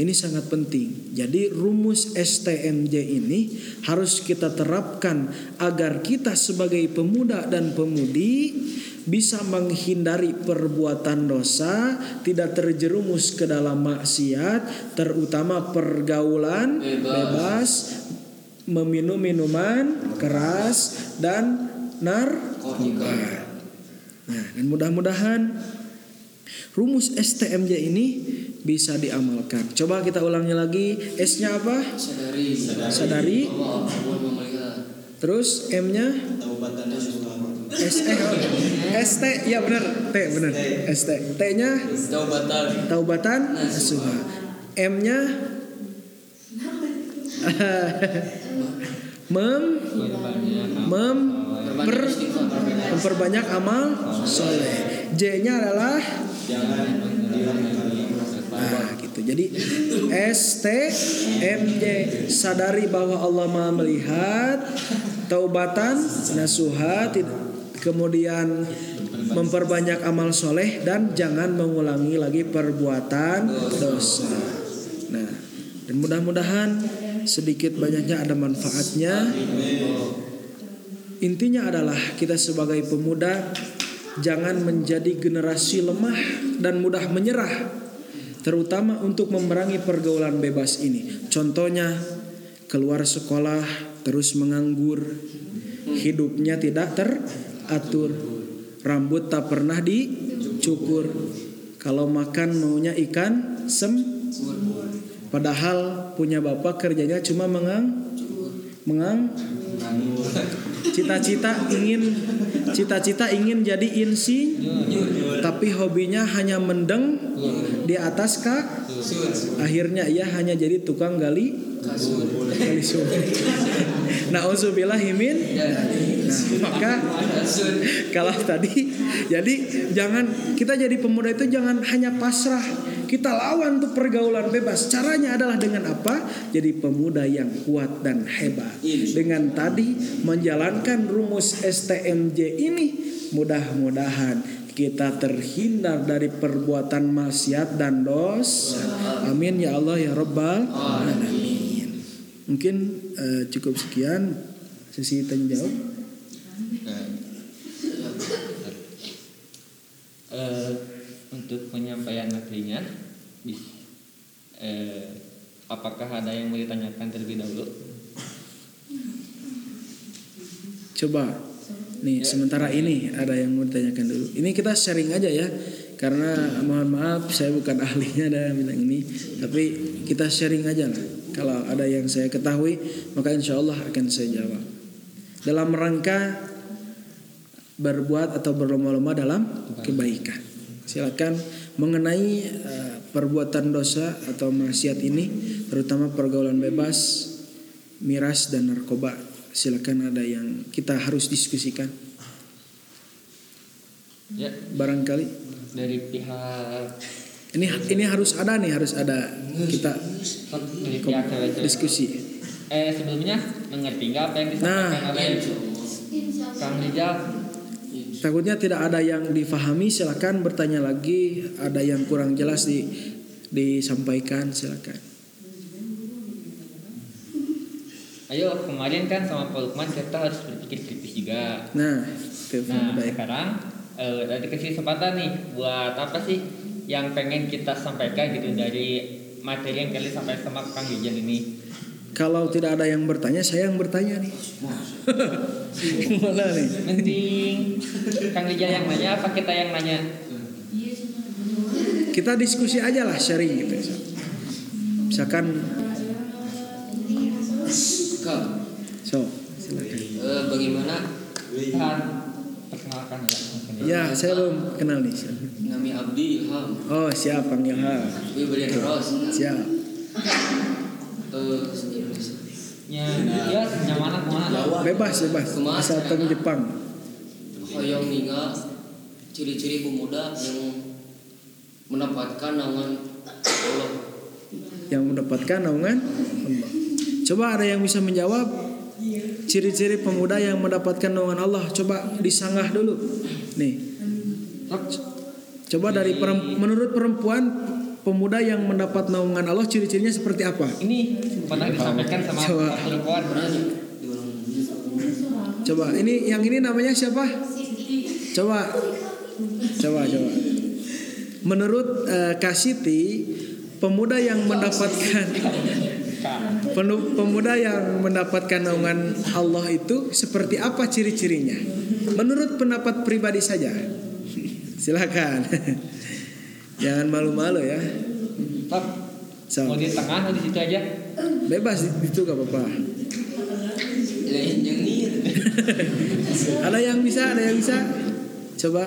Ini. Sangat penting. Jadi rumus STMJ ini harus kita terapkan agar kita sebagai pemuda dan pemudi bisa menghindari perbuatan dosa, tidak terjerumus ke dalam maksiat, terutama pergaulan bebas, meminum minuman keras dan narkoba. Nah, dan mudah-mudahan rumus STMJ ini bisa diamalkan. Coba kita ulangi lagi. S-nya apa? Sadari. Sadari. Allah. Terus M-nya S eh ST ya benar T benar ST T-nya Taubatan. taubatan nasuha M-nya mem mem per, memperbanyak amal soleh J-nya adalah Nah, gitu. Jadi S T M J sadari bahwa Allah Maha melihat, taubatan, nasuha, kemudian memperbanyak amal soleh dan jangan mengulangi lagi perbuatan dosa. Nah, dan mudah-mudahan sedikit banyaknya ada manfaatnya. Intinya adalah kita sebagai pemuda jangan menjadi generasi lemah dan mudah menyerah terutama untuk memerangi pergaulan bebas ini. Contohnya keluar sekolah terus menganggur, hidupnya tidak teratur, rambut tak pernah dicukur. Kalau makan maunya ikan sem, padahal punya bapak kerjanya cuma mengang, mengang, cita-cita ingin cita-cita ingin jadi insinyur tapi hobinya hanya mendeng di atas kak. Akhirnya ia hanya jadi tukang gali gali sumur. Nah himin maka kalau tadi. Jadi jangan kita jadi pemuda itu jangan hanya pasrah kita lawan tuh pergaulan bebas caranya adalah dengan apa jadi pemuda yang kuat dan hebat dengan tadi menjalankan rumus STMJ ini mudah-mudahan kita terhindar dari perbuatan maksiat dan dosa. Amin ya Allah ya Rabbal alamin. Mungkin eh, cukup sekian sesi tanya jawab. Eh, untuk penyampaian materinya, bis- eh, apakah ada yang mau ditanyakan terlebih dahulu? Coba nih sementara ini ada yang mau ditanyakan dulu. Ini kita sharing aja ya. Karena mohon maaf saya bukan ahlinya dalam bidang ini, tapi kita sharing aja lah. Kalau ada yang saya ketahui, maka insya Allah akan saya jawab. Dalam rangka berbuat atau berlomba-lomba dalam kebaikan. Silakan mengenai eh, perbuatan dosa atau maksiat ini, terutama pergaulan bebas, miras dan narkoba. Silakan ada yang kita harus diskusikan. Ya, Barangkali dari pihak ini ini harus ada nih, harus ada kita dari pihak diskusi. Eh sebelumnya mengerti nggak apa yang Nah. disampaikan oleh Kang Rijal? Takutnya tidak ada yang difahami, silakan bertanya lagi. Ada yang kurang jelas di disampaikan, silakan. Ayo kemarin kan sama Pak Lukman kita harus berpikir kritis juga. Nah, Nah ya. sekarang eh, ada dikasih kesempatan nih buat apa sih yang pengen kita sampaikan gitu dari materi yang kalian sampaikan sama Kang Rijal ini. Kalau tidak ada yang bertanya, saya yang bertanya nih. Gimana nih? Mending Kang Rijal yang nanya apa kita yang nanya? Kita diskusi aja lah, sharing gitu. Misalkan, Kak, so silakan. eh, bagaimana Kan perkenalkan ya. ya. Ya, saya belum kenal nih. Nami Abdi Ilham, Oh, siap panggil ha. gue beri terus. Siap. Eh, Ya, ya nyaman ke mana? Bebas, bebas. Asal teng Jepang. Hoyong ninga ciri-ciri pemuda yang mendapatkan naungan Allah. Yang mendapatkan naungan Allah. Coba ada yang bisa menjawab ciri-ciri pemuda yang mendapatkan naungan Allah. Coba disanggah dulu. Nih. Coba dari menurut perempuan pemuda yang mendapat naungan Allah ciri-cirinya seperti apa? Ini pernah disampaikan sama Coba. Coba ini yang ini namanya siapa? Coba. Coba coba. Menurut eh, Kasiti, pemuda yang mendapatkan pemuda yang mendapatkan naungan Allah itu seperti apa ciri-cirinya? Menurut pendapat pribadi saja. Silakan. Jangan malu-malu ya. Top, So, mau di tengah atau di situ aja? bebas itu gak apa-apa. Ada yang bisa, ada yang bisa. Coba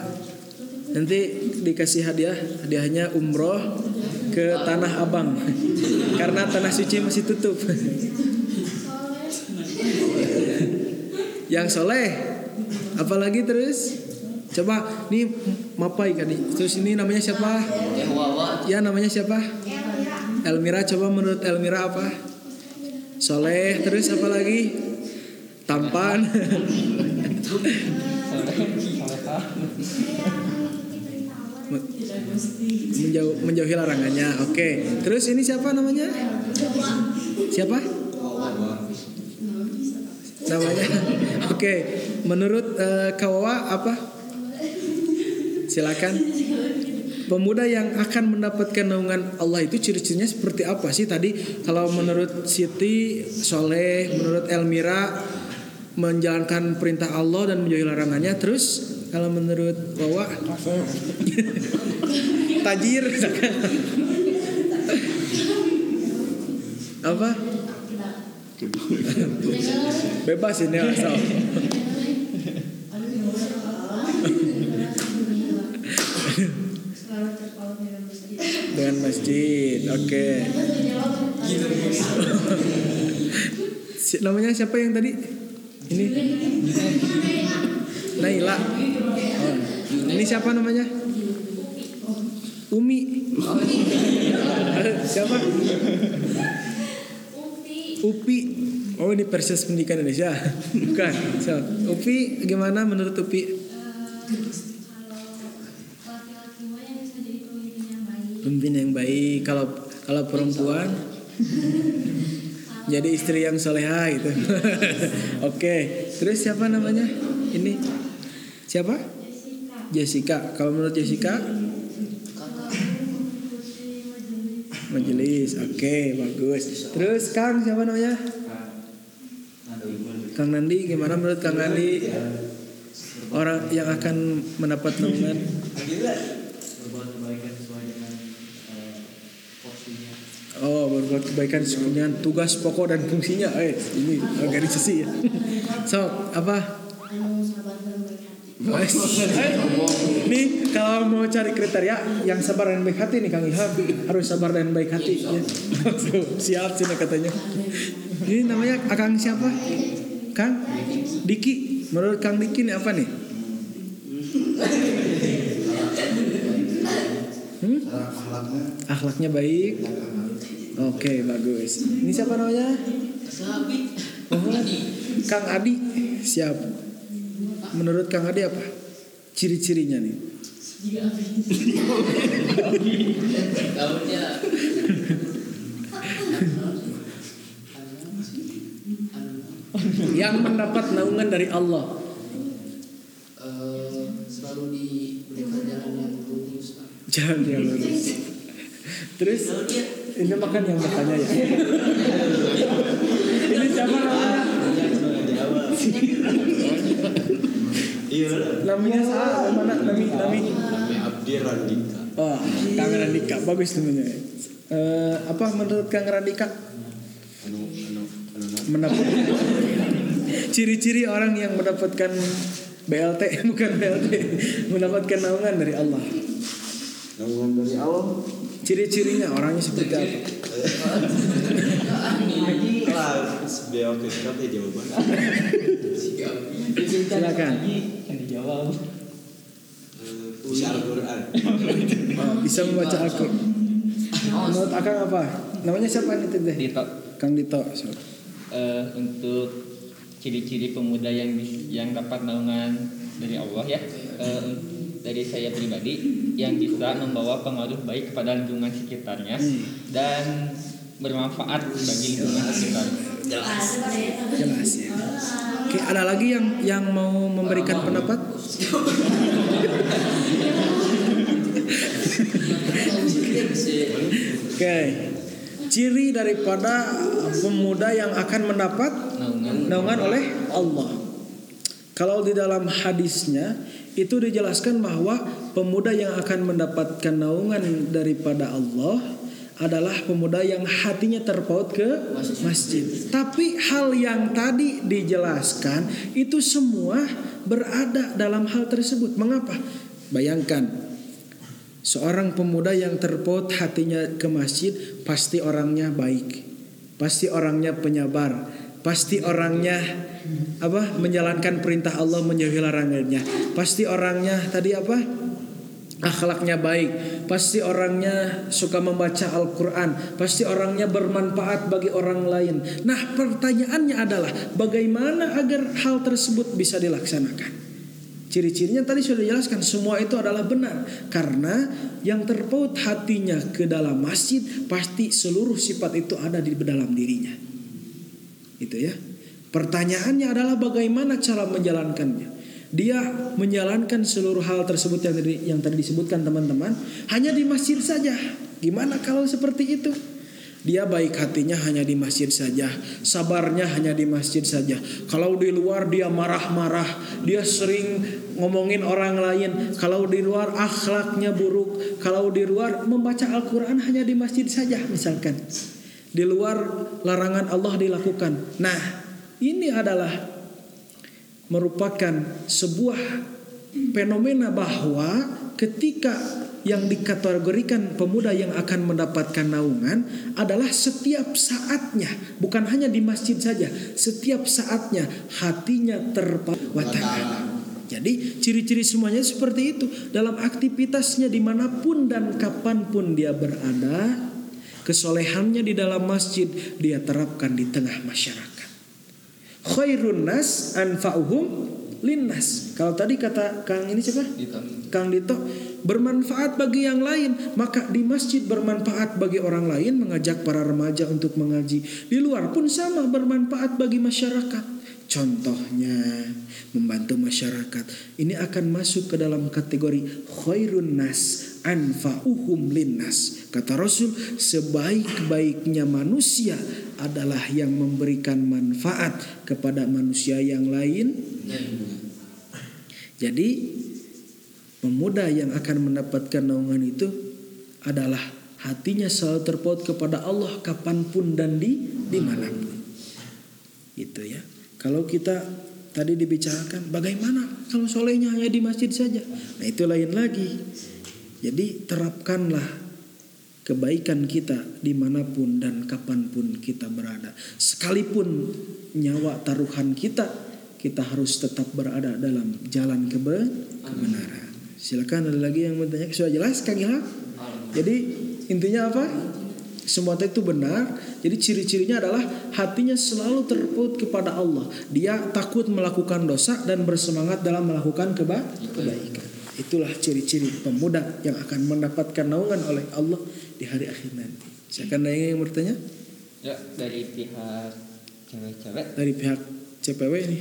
nanti dikasih hadiah, hadiahnya umroh ke Tanah Abang. Karena tanah suci masih tutup. yang soleh, apalagi terus? Coba nih mapai kali. Terus ini namanya siapa? Ya namanya siapa? Elmira. Coba menurut Elmira apa? Soleh. Terus apa lagi? Tampan. Menjauh, menjauhi larangannya. Oke. Terus ini siapa namanya? Siapa? Namanya. Oke. Menurut eh, Kawawa apa? Silakan. Pemuda yang akan mendapatkan naungan Allah itu ciri-cirinya seperti apa sih tadi? Kalau menurut Siti Soleh, menurut Elmira menjalankan perintah Allah dan menjauhi larangannya. Terus kalau menurut Wawa tajir apa? Bebas ini asal. Dengan masjid, oke. Si- namanya siapa yang tadi? Ini Naila. Oh. Ini siapa namanya? Umi. siapa? Upi. Oh ini Persis Pendidikan Indonesia. Bukan. So, Upi gimana menurut Upi? Pemimpin yang baik. Kalau kalau perempuan jadi istri yang soleha gitu. Oke. Terus siapa namanya? Ini siapa? Jessica. Kalau menurut Jessica majelis. Oke, bagus. Terus Kang siapa namanya? Kang Nandi gimana menurut Kang Nandi? Orang yang akan mendapat naungan berbuat kebaikan sesuai dengan eh, porsinya Oh, berbuat kebaikan sebenarnya tugas pokok dan fungsinya. Eh, ini organisasi ya. So, apa? Wes. Nih kalau mau cari kriteria yang sabar dan baik hati nih Kang Ilham harus sabar dan baik hati ya. Siap sih katanya. Ini namanya Akang siapa? Kang Diki. Menurut Kang Diki ini apa nih? Hmm? Akhlaknya baik. Oke bagus. Ini siapa namanya? Sabi. Oh, Kang Adi. Siap. Menurut Kang Adi apa? Ciri-cirinya nih. Yang mendapat naungan dari Allah. Jangan yang lurus. Terus ini makan yang bertanya ya. ini siapa namanya? iya Namanya salah. Mana Nami Nami? namanya Abdi Randika Oh, Kang Randika bagus namanya. Eh, apa menurut Kang Randika anu anu anu na- mendapat ciri-ciri orang yang mendapatkan BLT bukan BLT mendapatkan naungan dari Allah. Naungan dari Allah Ciri-cirinya orangnya seperti apa? lah sebelum kita ya jawaban Silakan. Yang dijawab. Eh, bisa Al-Quran bisa membaca Al-Quran. Menurut Akang apa? Namanya siapa nih Teh? Dito. Kang Dito. eh, untuk ciri-ciri pemuda yang yang dapat naungan dari Allah ya eh, dari saya pribadi yang bisa membawa pengaruh baik kepada lingkungan sekitarnya dan bermanfaat bagi lingkungan sekitar. Jelas ya. Oke, ada lagi yang yang mau memberikan pendapat? Oke. Ciri daripada pemuda yang akan mendapat Naungan naungan oleh Allah. Kalau di dalam hadisnya itu dijelaskan bahwa pemuda yang akan mendapatkan naungan daripada Allah adalah pemuda yang hatinya terpaut ke masjid. Tapi hal yang tadi dijelaskan itu semua berada dalam hal tersebut. Mengapa? Bayangkan seorang pemuda yang terpaut hatinya ke masjid pasti orangnya baik. Pasti orangnya penyabar, pasti orangnya apa? menjalankan perintah Allah menjauhi larangannya. Pasti orangnya tadi apa? akhlaknya baik, pasti orangnya suka membaca Al-Qur'an, pasti orangnya bermanfaat bagi orang lain. Nah, pertanyaannya adalah bagaimana agar hal tersebut bisa dilaksanakan? Ciri-cirinya tadi sudah dijelaskan semua itu adalah benar karena yang terpaut hatinya ke dalam masjid pasti seluruh sifat itu ada di dalam dirinya. Itu ya. Pertanyaannya adalah bagaimana cara menjalankannya. Dia menjalankan seluruh hal tersebut yang tadi, yang tadi disebutkan teman-teman hanya di masjid saja. Gimana kalau seperti itu? Dia baik hatinya hanya di masjid saja, sabarnya hanya di masjid saja. Kalau di luar dia marah-marah, dia sering ngomongin orang lain. Kalau di luar akhlaknya buruk, kalau di luar membaca Al-Qur'an hanya di masjid saja misalkan. Di luar larangan Allah dilakukan. Nah, ini adalah merupakan sebuah fenomena bahwa ketika yang dikategorikan pemuda yang akan mendapatkan naungan adalah setiap saatnya, bukan hanya di masjid saja, setiap saatnya hatinya terpatah. Jadi ciri-ciri semuanya seperti itu dalam aktivitasnya di mana pun dan kapan pun dia berada, kesolehannya di dalam masjid dia terapkan di tengah masyarakat. Khairun nas anfa'uhum linnas. Kalau tadi kata Kang ini siapa? Gitu. Kang Dito bermanfaat bagi yang lain maka di masjid bermanfaat bagi orang lain mengajak para remaja untuk mengaji di luar pun sama bermanfaat bagi masyarakat contohnya membantu masyarakat ini akan masuk ke dalam kategori khairun nas anfa'uhum linnas kata Rasul sebaik-baiknya manusia adalah yang memberikan manfaat kepada manusia yang lain jadi pemuda yang akan mendapatkan naungan itu adalah hatinya selalu terpaut kepada Allah kapan pun dan di di mana pun. Itu ya. Kalau kita tadi dibicarakan bagaimana kalau solehnya hanya di masjid saja. Nah itu lain lagi. Jadi terapkanlah kebaikan kita di mana pun dan kapan pun kita berada. Sekalipun nyawa taruhan kita, kita harus tetap berada dalam jalan kebe kebenaran. Silakan ada lagi yang bertanya. Sudah jelas Kang Ilham? Jadi intinya apa? Semua itu benar. Jadi ciri-cirinya adalah hatinya selalu terpaut kepada Allah. Dia takut melakukan dosa dan bersemangat dalam melakukan keba kebaikan. Itulah ciri-ciri pemuda yang akan mendapatkan naungan oleh Allah di hari akhir nanti. Silakan ada yang bertanya Ya, dari pihak cewek-cewek dari pihak CPW ini.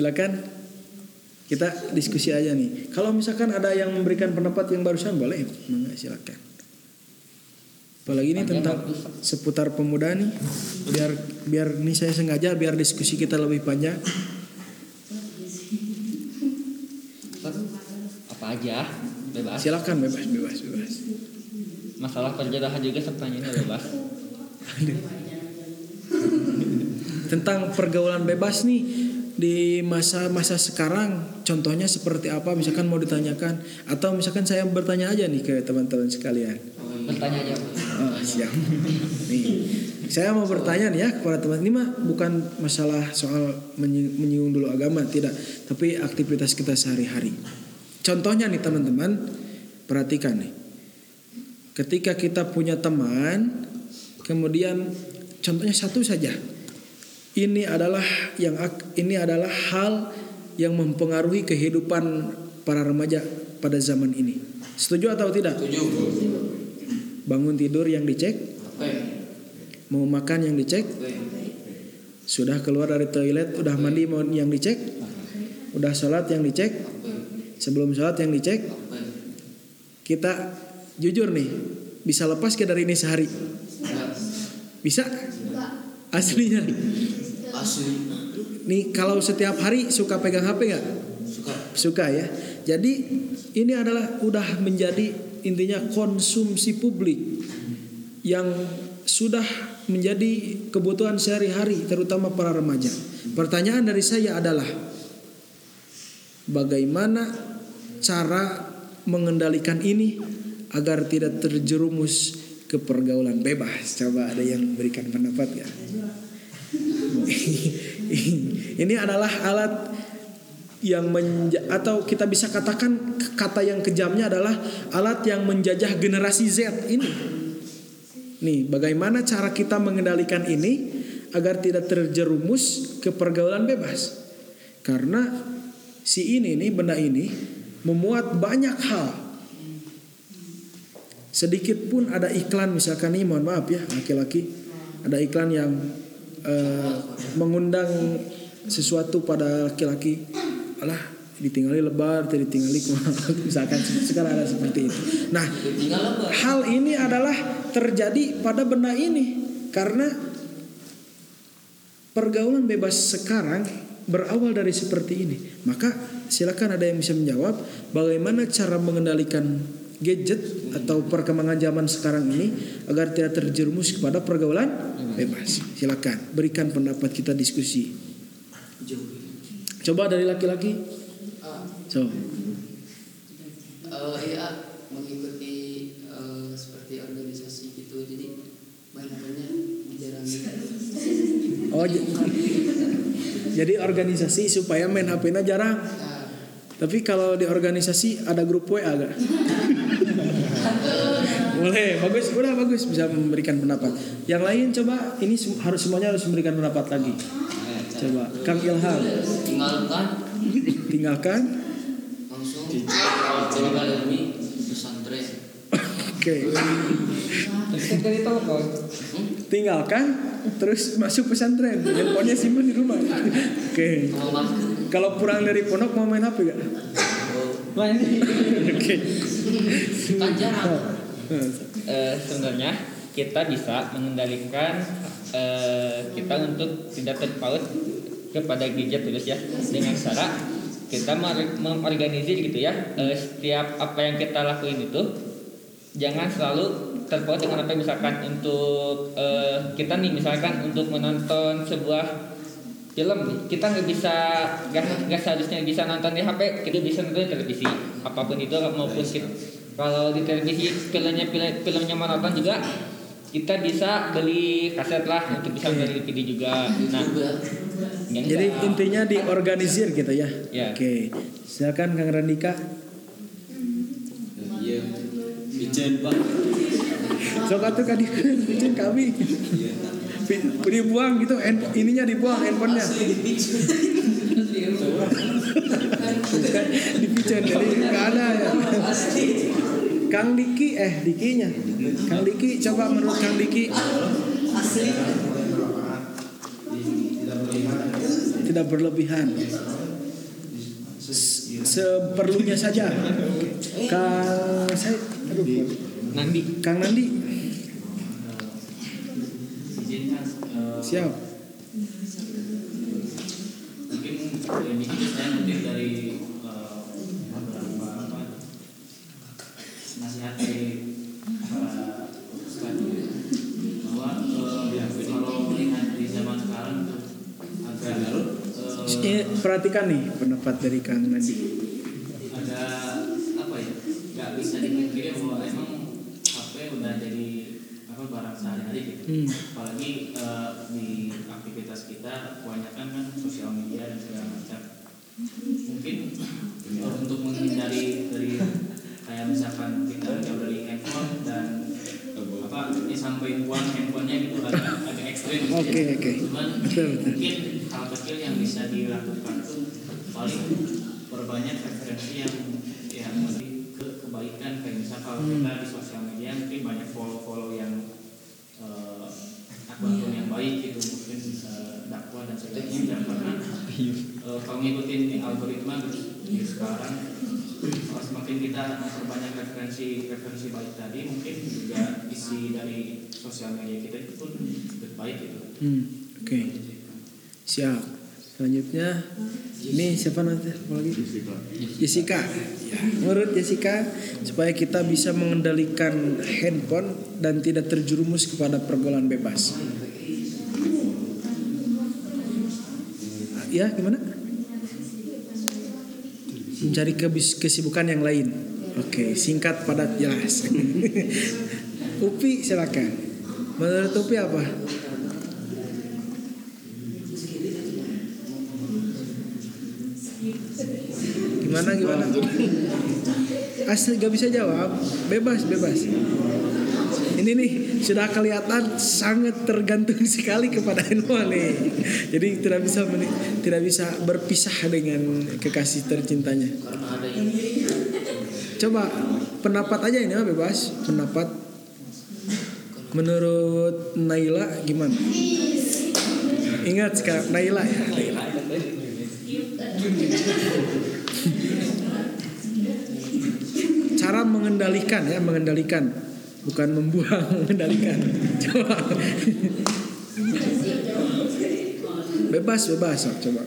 Silakan kita diskusi aja nih. Kalau misalkan ada yang memberikan pendapat yang barusan boleh, Mangga, silakan. Apalagi ini tentang seputar pemuda nih. Biar biar ini saya sengaja biar diskusi kita lebih panjang. apa aja bebas. Silakan bebas bebas bebas. Masalah perjodohan juga pertanyaannya bebas. Tentang pergaulan bebas nih di masa-masa sekarang contohnya seperti apa misalkan mau ditanyakan atau misalkan saya bertanya aja nih ke teman-teman sekalian. Bertanya aja. Oh, siap. Nih, saya mau bertanya nih ya kepada teman ini mah bukan masalah soal menyi- menyinggung dulu agama tidak, tapi aktivitas kita sehari-hari. Contohnya nih teman-teman, perhatikan nih. Ketika kita punya teman, kemudian contohnya satu saja. Ini adalah yang ini adalah hal yang mempengaruhi kehidupan para remaja pada zaman ini. Setuju atau tidak? Bangun tidur yang dicek, mau makan yang dicek, sudah keluar dari toilet, udah mandi mau yang dicek, udah sholat yang dicek, sebelum sholat yang dicek. Kita jujur nih, bisa lepas ke dari ini sehari? Bisa? Aslinya. Asli. Nih kalau setiap hari suka pegang HP nggak? Suka. Suka ya. Jadi ini adalah udah menjadi intinya konsumsi publik yang sudah menjadi kebutuhan sehari-hari terutama para remaja. Pertanyaan dari saya adalah bagaimana cara mengendalikan ini agar tidak terjerumus ke pergaulan bebas. Coba ada yang berikan pendapat ya? ini adalah alat yang menja- atau kita bisa katakan kata yang kejamnya adalah alat yang menjajah generasi Z ini. Nih, bagaimana cara kita mengendalikan ini agar tidak terjerumus ke pergaulan bebas? Karena si ini nih benda ini memuat banyak hal. Sedikit pun ada iklan misalkan nih mohon maaf ya laki-laki. Ada iklan yang eh, mengundang sesuatu pada laki-laki. Alah ditinggali lebar ditinggali misalkan sekarang ada seperti itu. Nah hal ini adalah terjadi pada benda ini. Karena pergaulan bebas sekarang berawal dari seperti ini. Maka silakan ada yang bisa menjawab bagaimana cara mengendalikan gadget atau perkembangan zaman sekarang ini agar tidak terjerumus kepada pergaulan bebas. Silakan berikan pendapat kita diskusi. Coba dari laki-laki. So, eh, iya mengikuti eh, seperti organisasi gitu. Jadi main HP-nya dijarang oh jadi organisasi supaya main HP-nya jarang. Tapi kalau di organisasi ada grup WA gak? Boleh, bagus, udah bagus bisa memberikan pendapat. Yang lain coba ini sem- harus semuanya harus memberikan pendapat lagi. Coba Kang Ilham tinggalkan tinggalkan. langsung ilmi pesantren Oke. Telepon. Tinggalkan terus masuk pesantren. Handphonenya simpan di rumah. Oke. makan Kalau pulang dari pondok mau main HP gak? oh, Main. Oke. jarang Eh, sebenarnya kita bisa mengendalikan eh, kita untuk tidak terpaut kepada gadget terus ya dengan cara kita mengorganisir gitu ya eh, setiap apa yang kita lakuin itu jangan selalu terpaut dengan apa misalkan untuk eh, kita nih misalkan untuk menonton sebuah film nih, kita nggak bisa nggak seharusnya bisa nonton di HP kita bisa nonton di televisi apa pun itu maupun kita- kalau di televisi filmnya film, filmnya monoton juga kita bisa beli kaset lah untuk bisa beli DVD juga nah juga yang Jadi kita- intinya diorganisir gitu ya. Ya. Oke. Silakan Kang Randika. Iya. Bijen pak. Sok atuh ka di bikin kami. Pi- Dibuang gitu, hand- ininya dibuang handphonenya. Bukan dipijen jadi nggak ada ya. Kang Diki eh Dikinya. Kang Diki coba menurut Kang Diki tidak berlebihan. Seperlunya saja. Kang saya aduh nanti Kang Nandi izinkan eh, siap. mungkin yang bikin saya mungkin dari eh, beberapa apa nasihat dari para bahwa eh, kalau melihat di zaman sekarang tuh agar eh, perhatikan nih pendapat dari Kang Nandi. ada apa ya nggak bisa dipungkiri bahwa emang HP udah jadi apa barang sehari-hari gitu Hmm. apalagi eh, di aktivitas kita kebanyakan kan sosial media dan segala macam mungkin eh, untuk menghindari dari kayak misalkan kita jauh dari handphone dan apa ini sampai buang handphonenya gitu agak agak ekstrim gitu Oke, ya. oke. cuman Betul, betul. mungkin hal kecil yang bisa dilakukan tuh paling perbanyak referensi yang yang lebih ke kebaikan kayak misal kalau Hmm. kita di sosial media mungkin banyak follow follow yang akun-akun yang baik gitu mungkin eh, dakwah dan segala macam karena eh, kalau ngikutin algoritma gitu di sekarang kalau semakin kita memperbanyak referensi referensi baik tadi mungkin juga isi dari sosial media kita itu pun lebih baik gitu. Hmm, Oke. Siap. Selanjutnya ini siapa nanti? Apa lagi? Jessica. Ya, menurut Jessica supaya kita bisa mengendalikan handphone dan tidak terjerumus kepada pergaulan bebas. Ya, gimana? Mencari kebis- kesibukan yang lain. Oke, singkat padat jelas. Upi silakan. Menurut Upi apa? Gimana gimana? Asli gak bisa jawab. Bebas bebas. Ini nih sudah kelihatan sangat tergantung sekali kepada handphone nih. Jadi tidak bisa tidak bisa berpisah dengan kekasih tercintanya. Coba pendapat aja ini mah bebas. Pendapat menurut Naila gimana? Ingat sekarang Naila ya. Naila. Cara mengendalikan ya, mengendalikan bukan membuang, mengendalikan. Coba. Bebas, bebas, coba.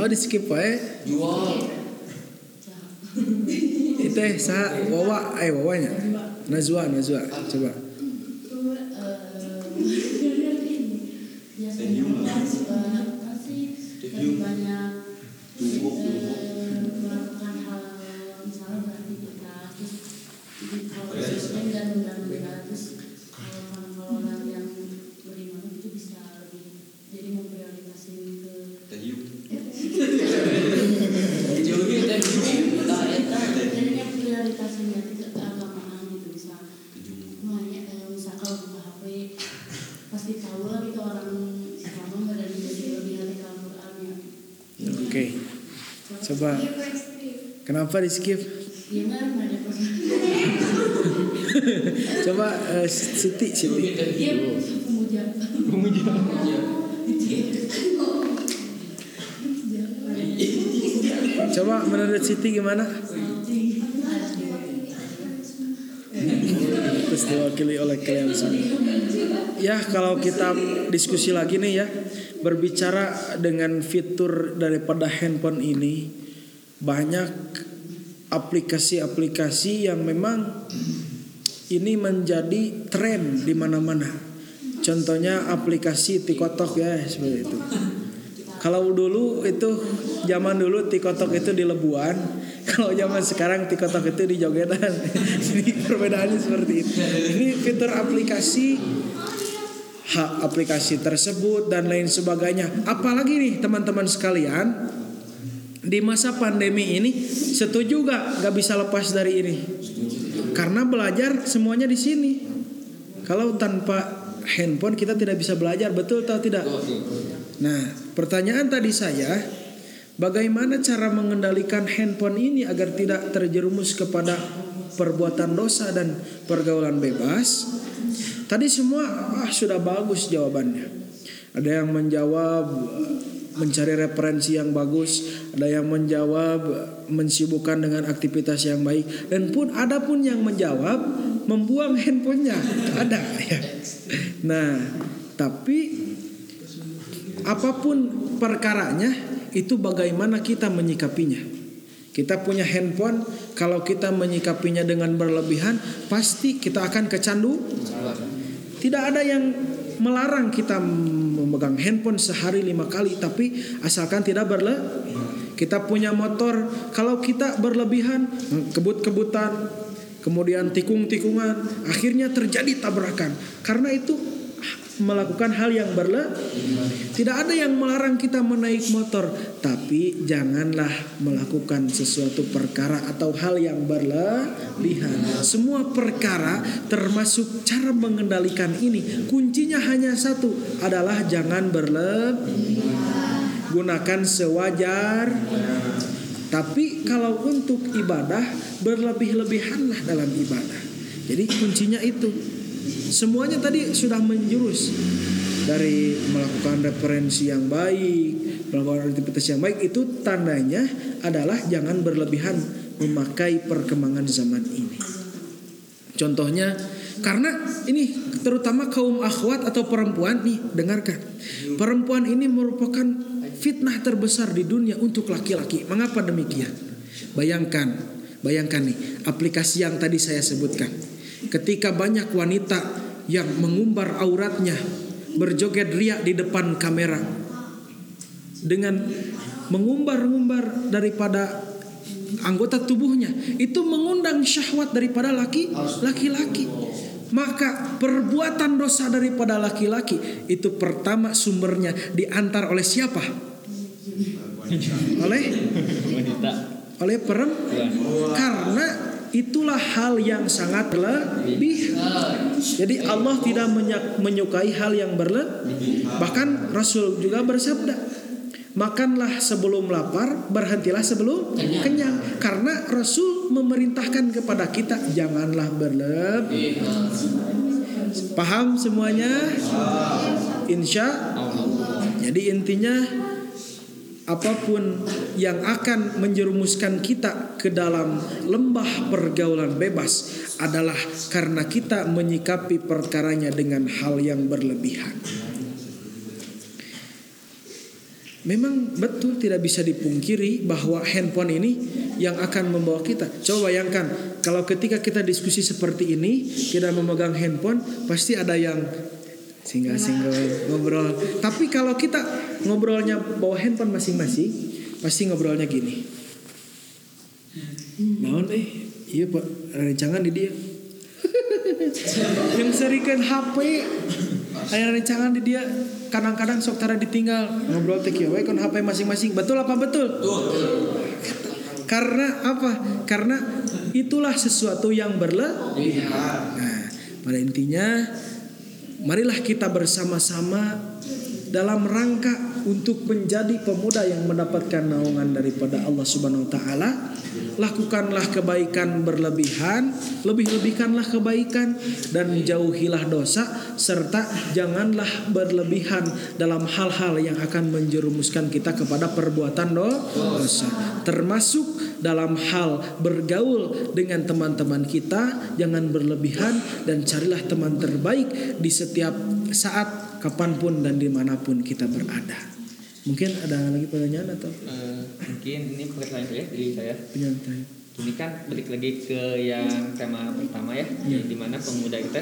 Oh, di skip jual Itu eh sa wawa eh wawanya. Nazwa, Nazwa, coba. Banyak orang. Coba eh, Siti Siti. Dia pemuja. Coba menurut Siti gimana? Terus diwakili oleh kalian semua. Ya kalau kita diskusi lagi nih ya berbicara dengan fitur daripada handphone ini banyak aplikasi-aplikasi yang memang ini menjadi tren di mana-mana. Contohnya aplikasi TikTok ya seperti itu. Kalau dulu itu zaman dulu TikTok itu di Lebuan, kalau zaman sekarang TikTok itu di Jogetan. Jadi perbedaannya seperti itu. Ini fitur aplikasi hak aplikasi tersebut dan lain sebagainya. Apalagi nih teman-teman sekalian di masa pandemi ini setuju gak gak bisa lepas dari ini. Karena belajar semuanya di sini. Kalau tanpa handphone kita tidak bisa belajar. Betul atau tidak? Nah pertanyaan tadi saya bagaimana cara mengendalikan handphone ini agar tidak terjerumus kepada perbuatan dosa dan pergaulan bebas? Tadi semua ah, sudah bagus jawabannya. Ada yang menjawab mencari referensi yang bagus, ada yang menjawab mensibukkan dengan aktivitas yang baik dan pun ada pun yang menjawab membuang handphonenya ada ya. Nah, tapi apa pun perkaranya itu bagaimana kita menyikapinya. Kita punya handphone, kalau kita menyikapinya dengan berlebihan, pasti kita akan kecandu. Tidak ada yang melarang kita memegang handphone sehari lima kali tapi asalkan tidak berle kita punya motor. Kalau kita berlebihan kebut-kebutan kemudian tikung-tikungan akhirnya terjadi tabrakan. Karena itu melakukan hal yang berle tidak ada yang melarang kita menaik motor. Tapi janganlah melakukan sesuatu perkara atau hal yang berlebihan. Semua perkara termasuk cara mengendalikan ini. Kuncinya hanya satu adalah jangan berlebihan. Gunakan sewajar. Tapi kalau untuk ibadah berlebih-lebihanlah dalam ibadah. Jadi kuncinya itu Semuanya tadi sudah menjurus dari melakukan referensi yang baik, melakukan aktivitas yang baik itu tandanya adalah jangan berlebihan memakai perkembangan zaman ini. Contohnya karena ini terutama kaum akhwat atau perempuan nih dengarkan. Perempuan ini merupakan fitnah terbesar di dunia untuk laki-laki. Mengapa demikian? Bayangkan, bayangkan nih aplikasi yang tadi saya sebutkan ketika banyak wanita yang mengumbar auratnya berjoget riak di depan kamera. Dengan mengumbar-ngumbar daripada anggota tubuhnya itu mengundang syahwat daripada laki laki-laki. Maka perbuatan dosa daripada laki-laki itu pertama sumbernya diantar oleh siapa? Oleh? Oleh perempuan. Karena itulah hal yang sangat berlebih. Jadi Allah tidak menyukai hal yang berlebih. Bahkan Rasul juga bersabda, makanlah sebelum lapar, berhentilah sebelum kenyang. kenyang. Karena Rasul memerintahkan kepada kita janganlah berlebih. Paham semuanya? Insya Allah. Jadi intinya apa pun yang akan menjerumuskan kita ke dalam lembah pergaulan bebas adalah karena kita menyikapi perkaranya dengan hal yang berlebihan. Memang betul tidak bisa dipungkiri bahwa handphone ini yang akan membawa kita. Coba bayangkan kalau ketika kita diskusi seperti ini, kita memegang handphone, pasti ada yang single-single ngobrol. Tapi kalau kita ngobrolnya bawa handphone masing-masing, pasti ngobrolnya gini. Naon eh, iya pak, rencangan di dia. yang serikan HP Ayah rencangan di dia kadang-kadang sok tara ditinggal ngobrol teh kieu kon HP masing-masing betul apa betul? Karena apa? Karena itulah sesuatu yang berlebihan. Nah, pada intinya marilah kita bersama-sama dalam rangka untuk menjadi pemuda yang mendapatkan naungan daripada Allah Subhanahu wa taala, lakukanlah kebaikan berlebihan, lebih-lebihkanlah kebaikan dan jauhilah dosa serta janganlah berlebihan dalam hal-hal yang akan menjerumuskan kita kepada perbuatan dosa. Termasuk dalam hal bergaul dengan teman-teman kita, jangan berlebihan dan carilah teman terbaik di setiap saat, kapan pun dan di mana pun kita berada. Mungkin ada lagi pertanyaan atau Eh, mungkin ini pertanyaan saya dari saya. penyantai? Ini kan balik lagi ke yang tema pertama ya, Iya. di mana pemuda kita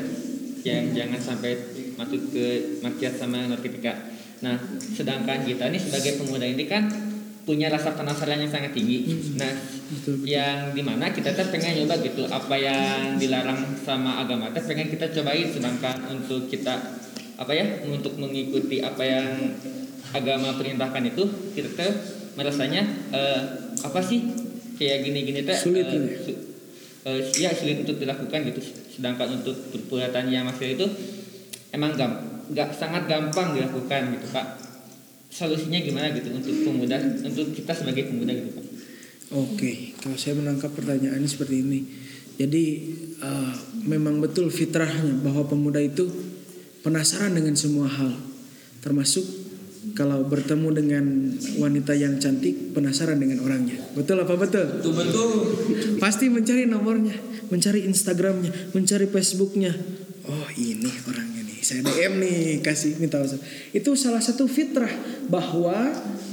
yang jangan sampai masuk ke maksiat sama narkotika. Nah, sedangkan kita nih sebagai pemuda ini kan punya rasa penasaran yang sangat tinggi. Nah, Betul, betul. yang di mana kita tuh pengen nyoba gitu apa yang dilarang sama agama teh pengen kita cobain sedangkan untuk kita apa ya untuk mengikuti apa yang agama perintahkan itu kita tuh merasanya eh, apa sih kayak gini-gini teh Sulit eh, gitu ya? su- eh, ya sulit untuk dilakukan gitu sedangkan untuk perbuatan yang masih itu emang gam nggak sangat gampang dilakukan gitu pak solusinya gimana gitu untuk pemuda untuk kita sebagai pemuda gitu pak Oke, kalau saya menangkap pertanyaannya seperti ini. Jadi eh, memang betul fitrahnya bahwa pemuda itu penasaran dengan semua hal, termasuk kalau bertemu dengan wanita yang cantik penasaran dengan orangnya. Betul apa betul? Betul betul. Pasti mencari nomornya, mencari Instagramnya, mencari Facebooknya. Oh ini orangnya nih, saya DM nih kasih minta. Itu salah satu fitrah bahwa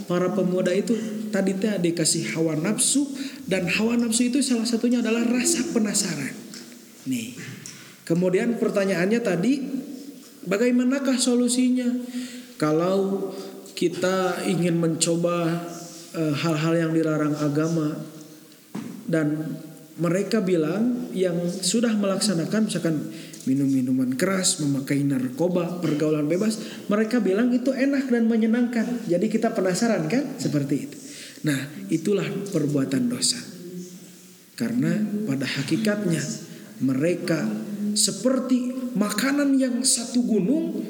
para pemuda itu tadi teh dikasih hawa nafsu dan hawa nafsu itu salah satunya adalah rasa penasaran. Nih, kemudian pertanyaannya tadi, bagaimanakah solusinya? Kalau kita ingin mencoba eh, hal-hal yang dilarang agama dan mereka bilang yang sudah melaksanakan misalkan minum minuman keras, memakai narkoba, pergaulan bebas, mereka bilang itu enak dan menyenangkan. Jadi kita penasaran kan seperti itu. Nah, itulah perbuatan dosa. Karena pada hakikatnya mereka seperti makanan yang satu gunung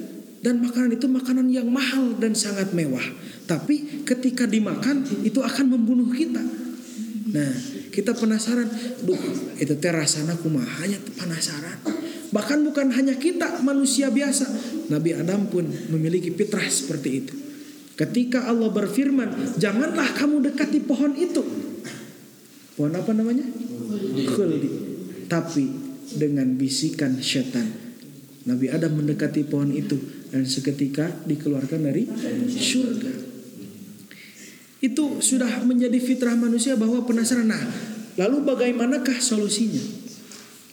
dan makanan itu makanan yang mahal dan sangat mewah. Tapi ketika dimakan itu akan membunuh kita. Nah, kita penasaran, duh, itu teh rasana kumaha nya penasaran. Bahkan bukan hanya kita manusia biasa, Nabi Adam pun memiliki fitrah seperti itu. Ketika Allah berfirman, "Janganlah kamu dekati pohon itu." Pohon apa namanya? Khuldi. Tapi dengan bisikan setan, Nabi Adam mendekati pohon itu dan seketika dikeluarkan dari surga itu sudah menjadi fitrah manusia bahwa penasaran. Nah, lalu bagaimanakah solusinya?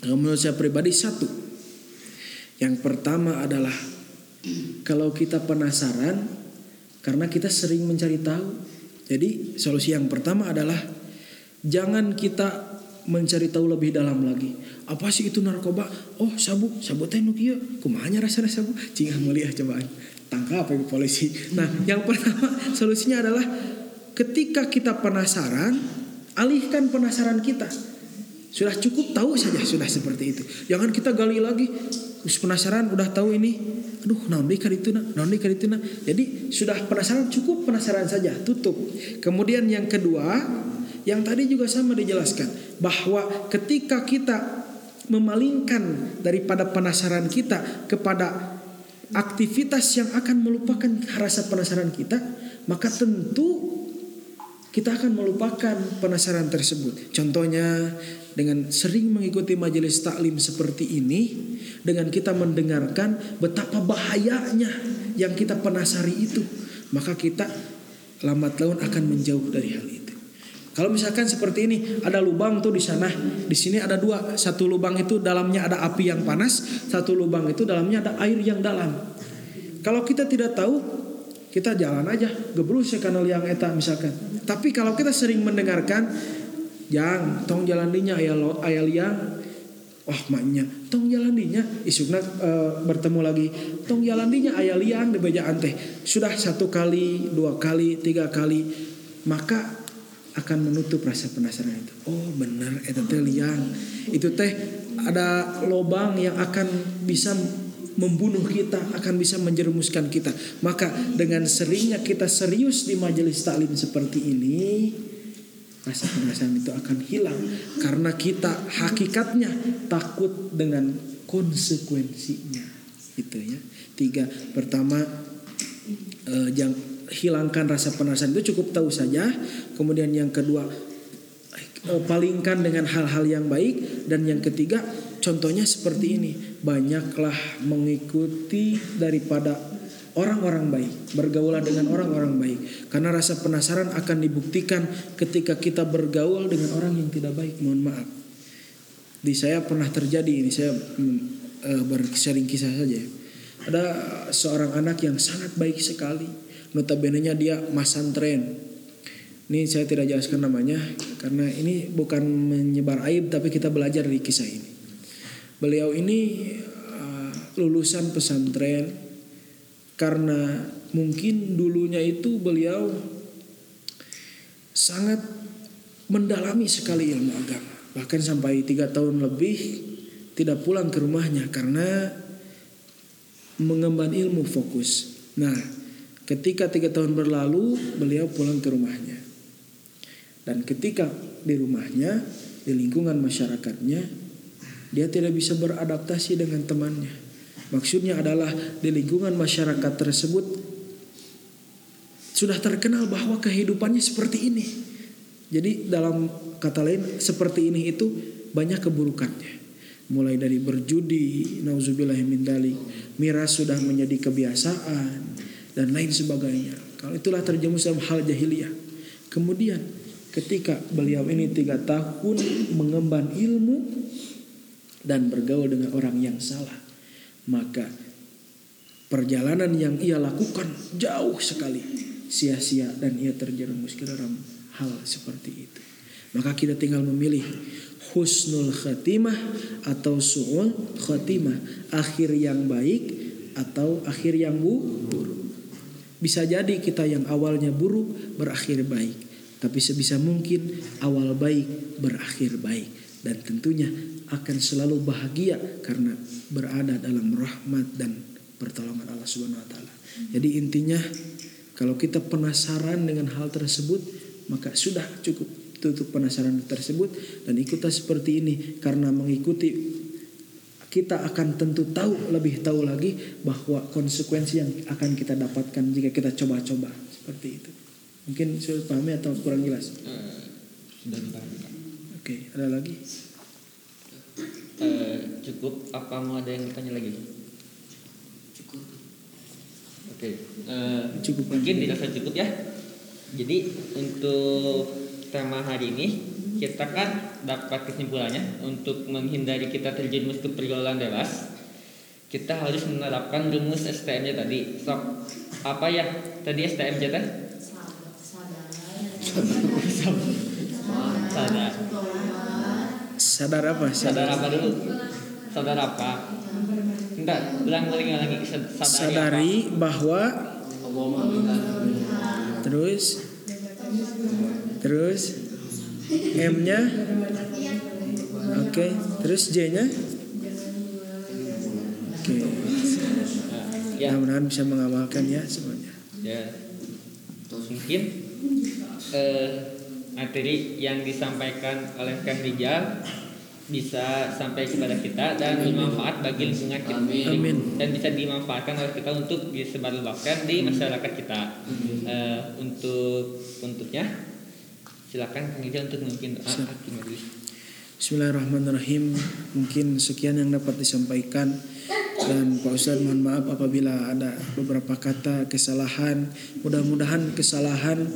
Kalau menurut saya pribadi satu. Yang pertama adalah kalau kita penasaran karena kita sering mencari tahu. Jadi solusi yang pertama adalah jangan kita mencari tahu lebih dalam lagi. Apa sih itu narkoba? Oh, sabu, sabu teh nu kieu. Kumanya rasana sabu? Cingah mulia cobaan. Tangkap ya polisi. Nah, yang pertama solusinya adalah ketika kita penasaran, alihkan penasaran kita. Sudah cukup tahu saja sudah seperti itu. Jangan kita gali lagi. Terus penasaran udah tahu ini. Aduh, naon deui itu nah, naon itu nah. Jadi sudah penasaran cukup penasaran saja, tutup. Kemudian yang kedua, yang tadi juga sama dijelaskan bahwa ketika kita memalingkan daripada penasaran kita kepada aktivitas yang akan melupakan rasa penasaran kita, maka tentu kita akan melupakan penasaran tersebut. Contohnya dengan sering mengikuti majelis taklim seperti ini, dengan kita mendengarkan betapa bahayanya yang kita penasari itu, maka kita lambat laun akan menjauh dari hal itu. Kalau misalkan seperti ini, ada lubang tuh di sana, di sini ada dua, satu lubang itu dalamnya ada api yang panas, satu lubang itu dalamnya ada air yang dalam. Kalau kita tidak tahu, kita jalan aja, gebrus ya kanal yang eta misalkan. Tapi kalau kita sering mendengarkan, yang tong jalan dinya aya lo aya liang, wah maknya. Tong jalan dinya isukna e, bertemu lagi. Tong jalan dinya aya liang di bejaan teh. Sudah satu kali dua kali tiga kali. Maka akan menutup rasa penasaran itu oh benar eta teh liang itu teh ada lobang yang akan bisa membunuh kita, akan bisa menjerumuskan kita. Maka dengan seringnya kita serius di majelis taklim seperti ini, rasa penasaran itu akan hilang karena kita hakikatnya takut dengan konsekuensinya. Itu ya. Tiga, pertama eh, jangan hilangkan rasa penasaran itu cukup tahu saja. Kemudian yang kedua eh, palingkan dengan hal-hal yang baik. Dan yang ketiga contohnya seperti ini. Banyaklah mengikuti daripada orang-orang baik. Bergaulah dengan orang-orang baik. Karena rasa penasaran akan dibuktikan ketika kita bergaul dengan orang yang tidak baik. Mohon maaf. Di saya pernah terjadi ini. Saya mm, eh, bersering kisah saja ada seorang anak yang sangat baik sekali. Notabene-nya dia masantren ini saya tidak jelaskan namanya karena ini bukan menyebar aib tapi kita belajar dari kisah ini Beliau ini uh, lulusan pesantren karena mungkin dulunya itu beliau sangat mendalami sekali ilmu agama bahkan sampai tiga tahun lebih tidak pulang ke rumahnya karena mengemban ilmu fokus. Nah, ketika tiga tahun berlalu, beliau pulang ke rumahnya. Dan ketika di rumahnya, di lingkungan masyarakatnya, dia tidak bisa beradaptasi dengan temannya. Maksudnya adalah di lingkungan masyarakat tersebut sudah terkenal bahwa kehidupannya seperti ini. Jadi dalam kata lain seperti ini itu banyak keburukannya. Mulai dari berjudi, nauzubillah min dalik, miras sudah menjadi kebiasaan dan lain sebagainya. Kalau itulah terjerumus dalam hal jahiliyah. Kemudian ketika beliau ini tiga tahun mengemban ilmu dan bergaul dengan orang yang salah, maka perjalanan yang ia lakukan jauh sekali sia-sia dan ia terjerumus ke dalam hal seperti itu. Maka kita tinggal memilih husnul khatimah atau su'ul khatimah, akhir yang baik atau akhir yang buruk. Bisa jadi kita yang awalnya buruk berakhir baik, tapi sebisa mungkin awal baik berakhir baik dan tentunya akan selalu bahagia karena berada dalam rahmat dan pertolongan Allah Subhanahu wa taala. Jadi intinya kalau kita penasaran dengan hal tersebut maka sudah cukup tutup penasaran tersebut dan ikuti seperti ini karena mengikuti kita akan tentu tahu lebih tahu lagi bahwa konsekuensi yang akan kita dapatkan jika kita coba-coba seperti itu. Mungkin sudah pahami atau kurang jelas? Eh, sudah dipahami. Oke, ada lagi? Eh, cukup apa mau ada yang ditanya lagi? cukup Oke, eh, Cukup. mungkin dirasa cukup ya. Jadi untuk tema hari ini kita kan dapat kesimpulannya untuk menghindari kita terjerumus ke pergaulan bebas kita harus menerapkan rumus STM-nya tadi. Sok apa ya tadi STM-nya teh? Sadar. Sadar apa? Sadar apa dulu? Sadar apa? Entar, ulang ulang lagi sadari, apa? Sadari bahwa terus terus M-nya Oke, terus J-nya Oke. Ya, Mudah-mudahan bisa mengamalkan ya semuanya. ya. Mungkin eh, materi yang disampaikan oleh Kang Rijal bisa sampai kepada kita dan bermanfaat bagi lingkungan kita Amin. dan bisa dimanfaatkan oleh kita untuk disebarluaskan di masyarakat kita Eh, untuk untuknya silakan Kang Rijal untuk mungkin doa majelis. Bismillahirrahmanirrahim. Mungkin sekian yang dapat disampaikan dan Pak Ustadz mohon maaf apabila ada beberapa kata kesalahan. Mudah-mudahan kesalahan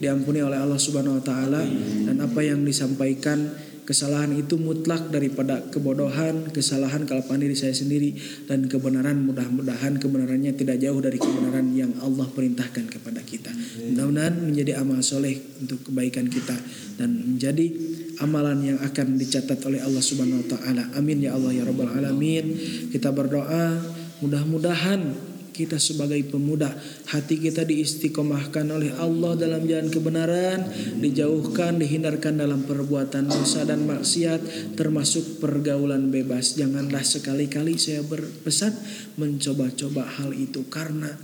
diampuni oleh Allah Subhanahu wa taala dan apa yang disampaikan kesalahan itu mutlak daripada kebodohan, kesalahan kalapan diri saya sendiri dan kebenaran mudah-mudahan kebenarannya tidak jauh dari kebenaran yang Allah perintahkan kepada kita. Mudah-mudahan menjadi amal soleh untuk kebaikan kita dan menjadi amalan yang akan dicatat oleh Allah Subhanahu wa taala. Amin ya Allah ya rabbal alamin. Kita berdoa mudah-mudahan kita sebagai pemuda hati kita diistiqomahkan oleh Allah dalam jalan kebenaran dijauhkan dihindarkan dalam perbuatan dosa dan maksiat termasuk pergaulan bebas janganlah sekali-kali saya berpesan mencoba-coba hal itu karena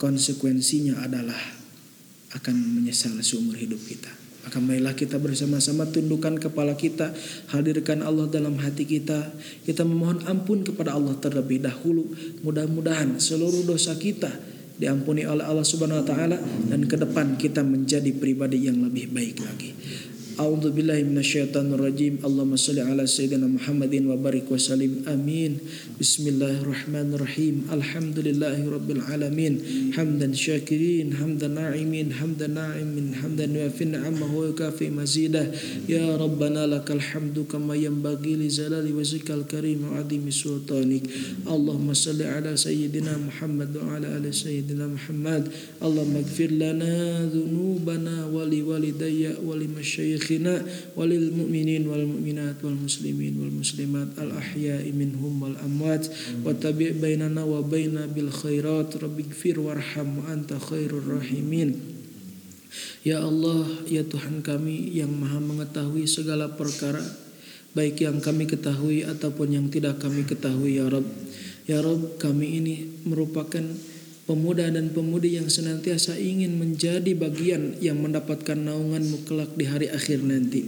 konsekuensinya adalah akan menyesal seumur hidup kita. Maka marilah kita bersama-sama tundukkan kepala kita, hadirkan Allah dalam hati kita. Kita memohon ampun kepada Allah terlebih dahulu. Mudah-mudahan seluruh dosa kita diampuni oleh Allah Subhanahu wa taala dan ke depan kita menjadi pribadi yang lebih baik lagi. أعوذ بالله من الشيطان الرجيم اللهم صل على سيدنا محمد وبارك وسلم آمين بسم الله الرحمن الرحيم الحمد لله رب العالمين حمدا شاكرين حمدا ناعمين حمدا ناعمين حمدا يوافي نعمه ويكافي مزيدا يا ربنا لك الحمد كما ينبغي لزلال وزك الكريم وعظيم سلطانك اللهم صل على سيدنا محمد وعلى آل سيدنا محمد اللهم اغفر لنا ذنوبنا ولوالدي ولمشايخنا walidayya wa li masyayikhina wa lil mu'minin wal mu'minat wal muslimin wal muslimat al ahya'i minhum wal amwat wa tabi' bainana wa baina bil khairat. Rabbighfir warham wa anta khairur rahimin. Ya Allah, ya Tuhan kami yang maha mengetahui segala perkara Baik yang kami ketahui ataupun yang tidak kami ketahui ya Rabb Ya Rabb kami ini merupakan pemuda dan pemudi yang senantiasa ingin menjadi bagian yang mendapatkan naunganmu kelak di hari akhir nanti.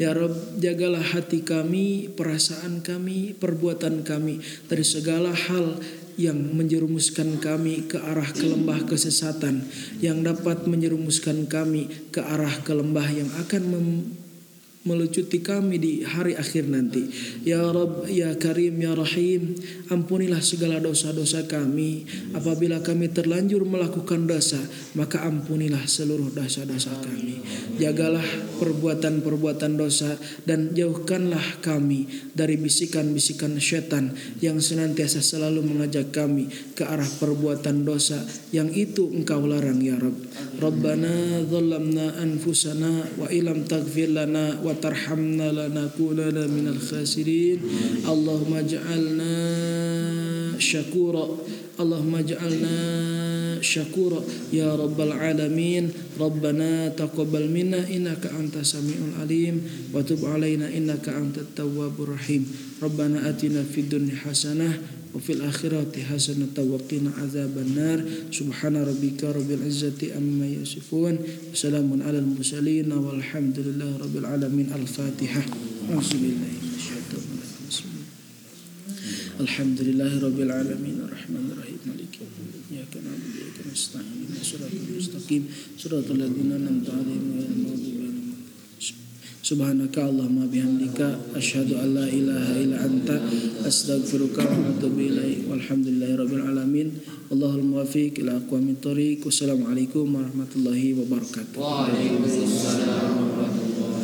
Ya Rob, jagalah hati kami, perasaan kami, perbuatan kami dari segala hal yang menjerumuskan kami ke arah ke lembah kesesatan yang dapat menjerumuskan kami ke arah ke lembah yang akan melucuti kami di hari akhir nanti. Ya Rabb, Ya Karim, Ya Rahim, ampunilah segala dosa-dosa kami. Apabila kami terlanjur melakukan dosa, maka ampunilah seluruh dosa-dosa kami. Jagalah perbuatan-perbuatan dosa dan jauhkanlah kami dari bisikan-bisikan setan yang senantiasa selalu mengajak kami ke arah perbuatan dosa yang itu engkau larang ya Rabb. Rabbana dhallamna anfusana wa ilam taghfir lana wa ترحمنا لنكونن من الخاسرين. اللهم اجعلنا شكورا. اللهم اجعلنا شكورا. يا رب العالمين. ربنا تقبل منا. إنك أنت السميع العليم. وتب علينا. إنك أنت التواب الرحيم. ربنا أتنا في الدنيا حسنة وفي الآخرة حسنة وقنا عذاب النار. سبحان ربك رب العزة أما يصفون. وسلام على المرسلين. والحمد لله رب العالمين. الفاتحة. أعوذ بالله الحمد لله رب العالمين. الرحمن الرحيم. مالك إياك نعبد وإياك نستعين. الصراط المستقيم. صراط الذين أنعمت عليهم غير المغضوب سبحانك اللهم بحمدك أشهد أن لا إله إلا أنت أستغفرك وأتوب إليك والحمد لله رب العالمين. الله الموفق إلى أقوام الطريق. والسلام عليكم ورحمة الله وبركاته. وعليكم السلام ورحمة الله.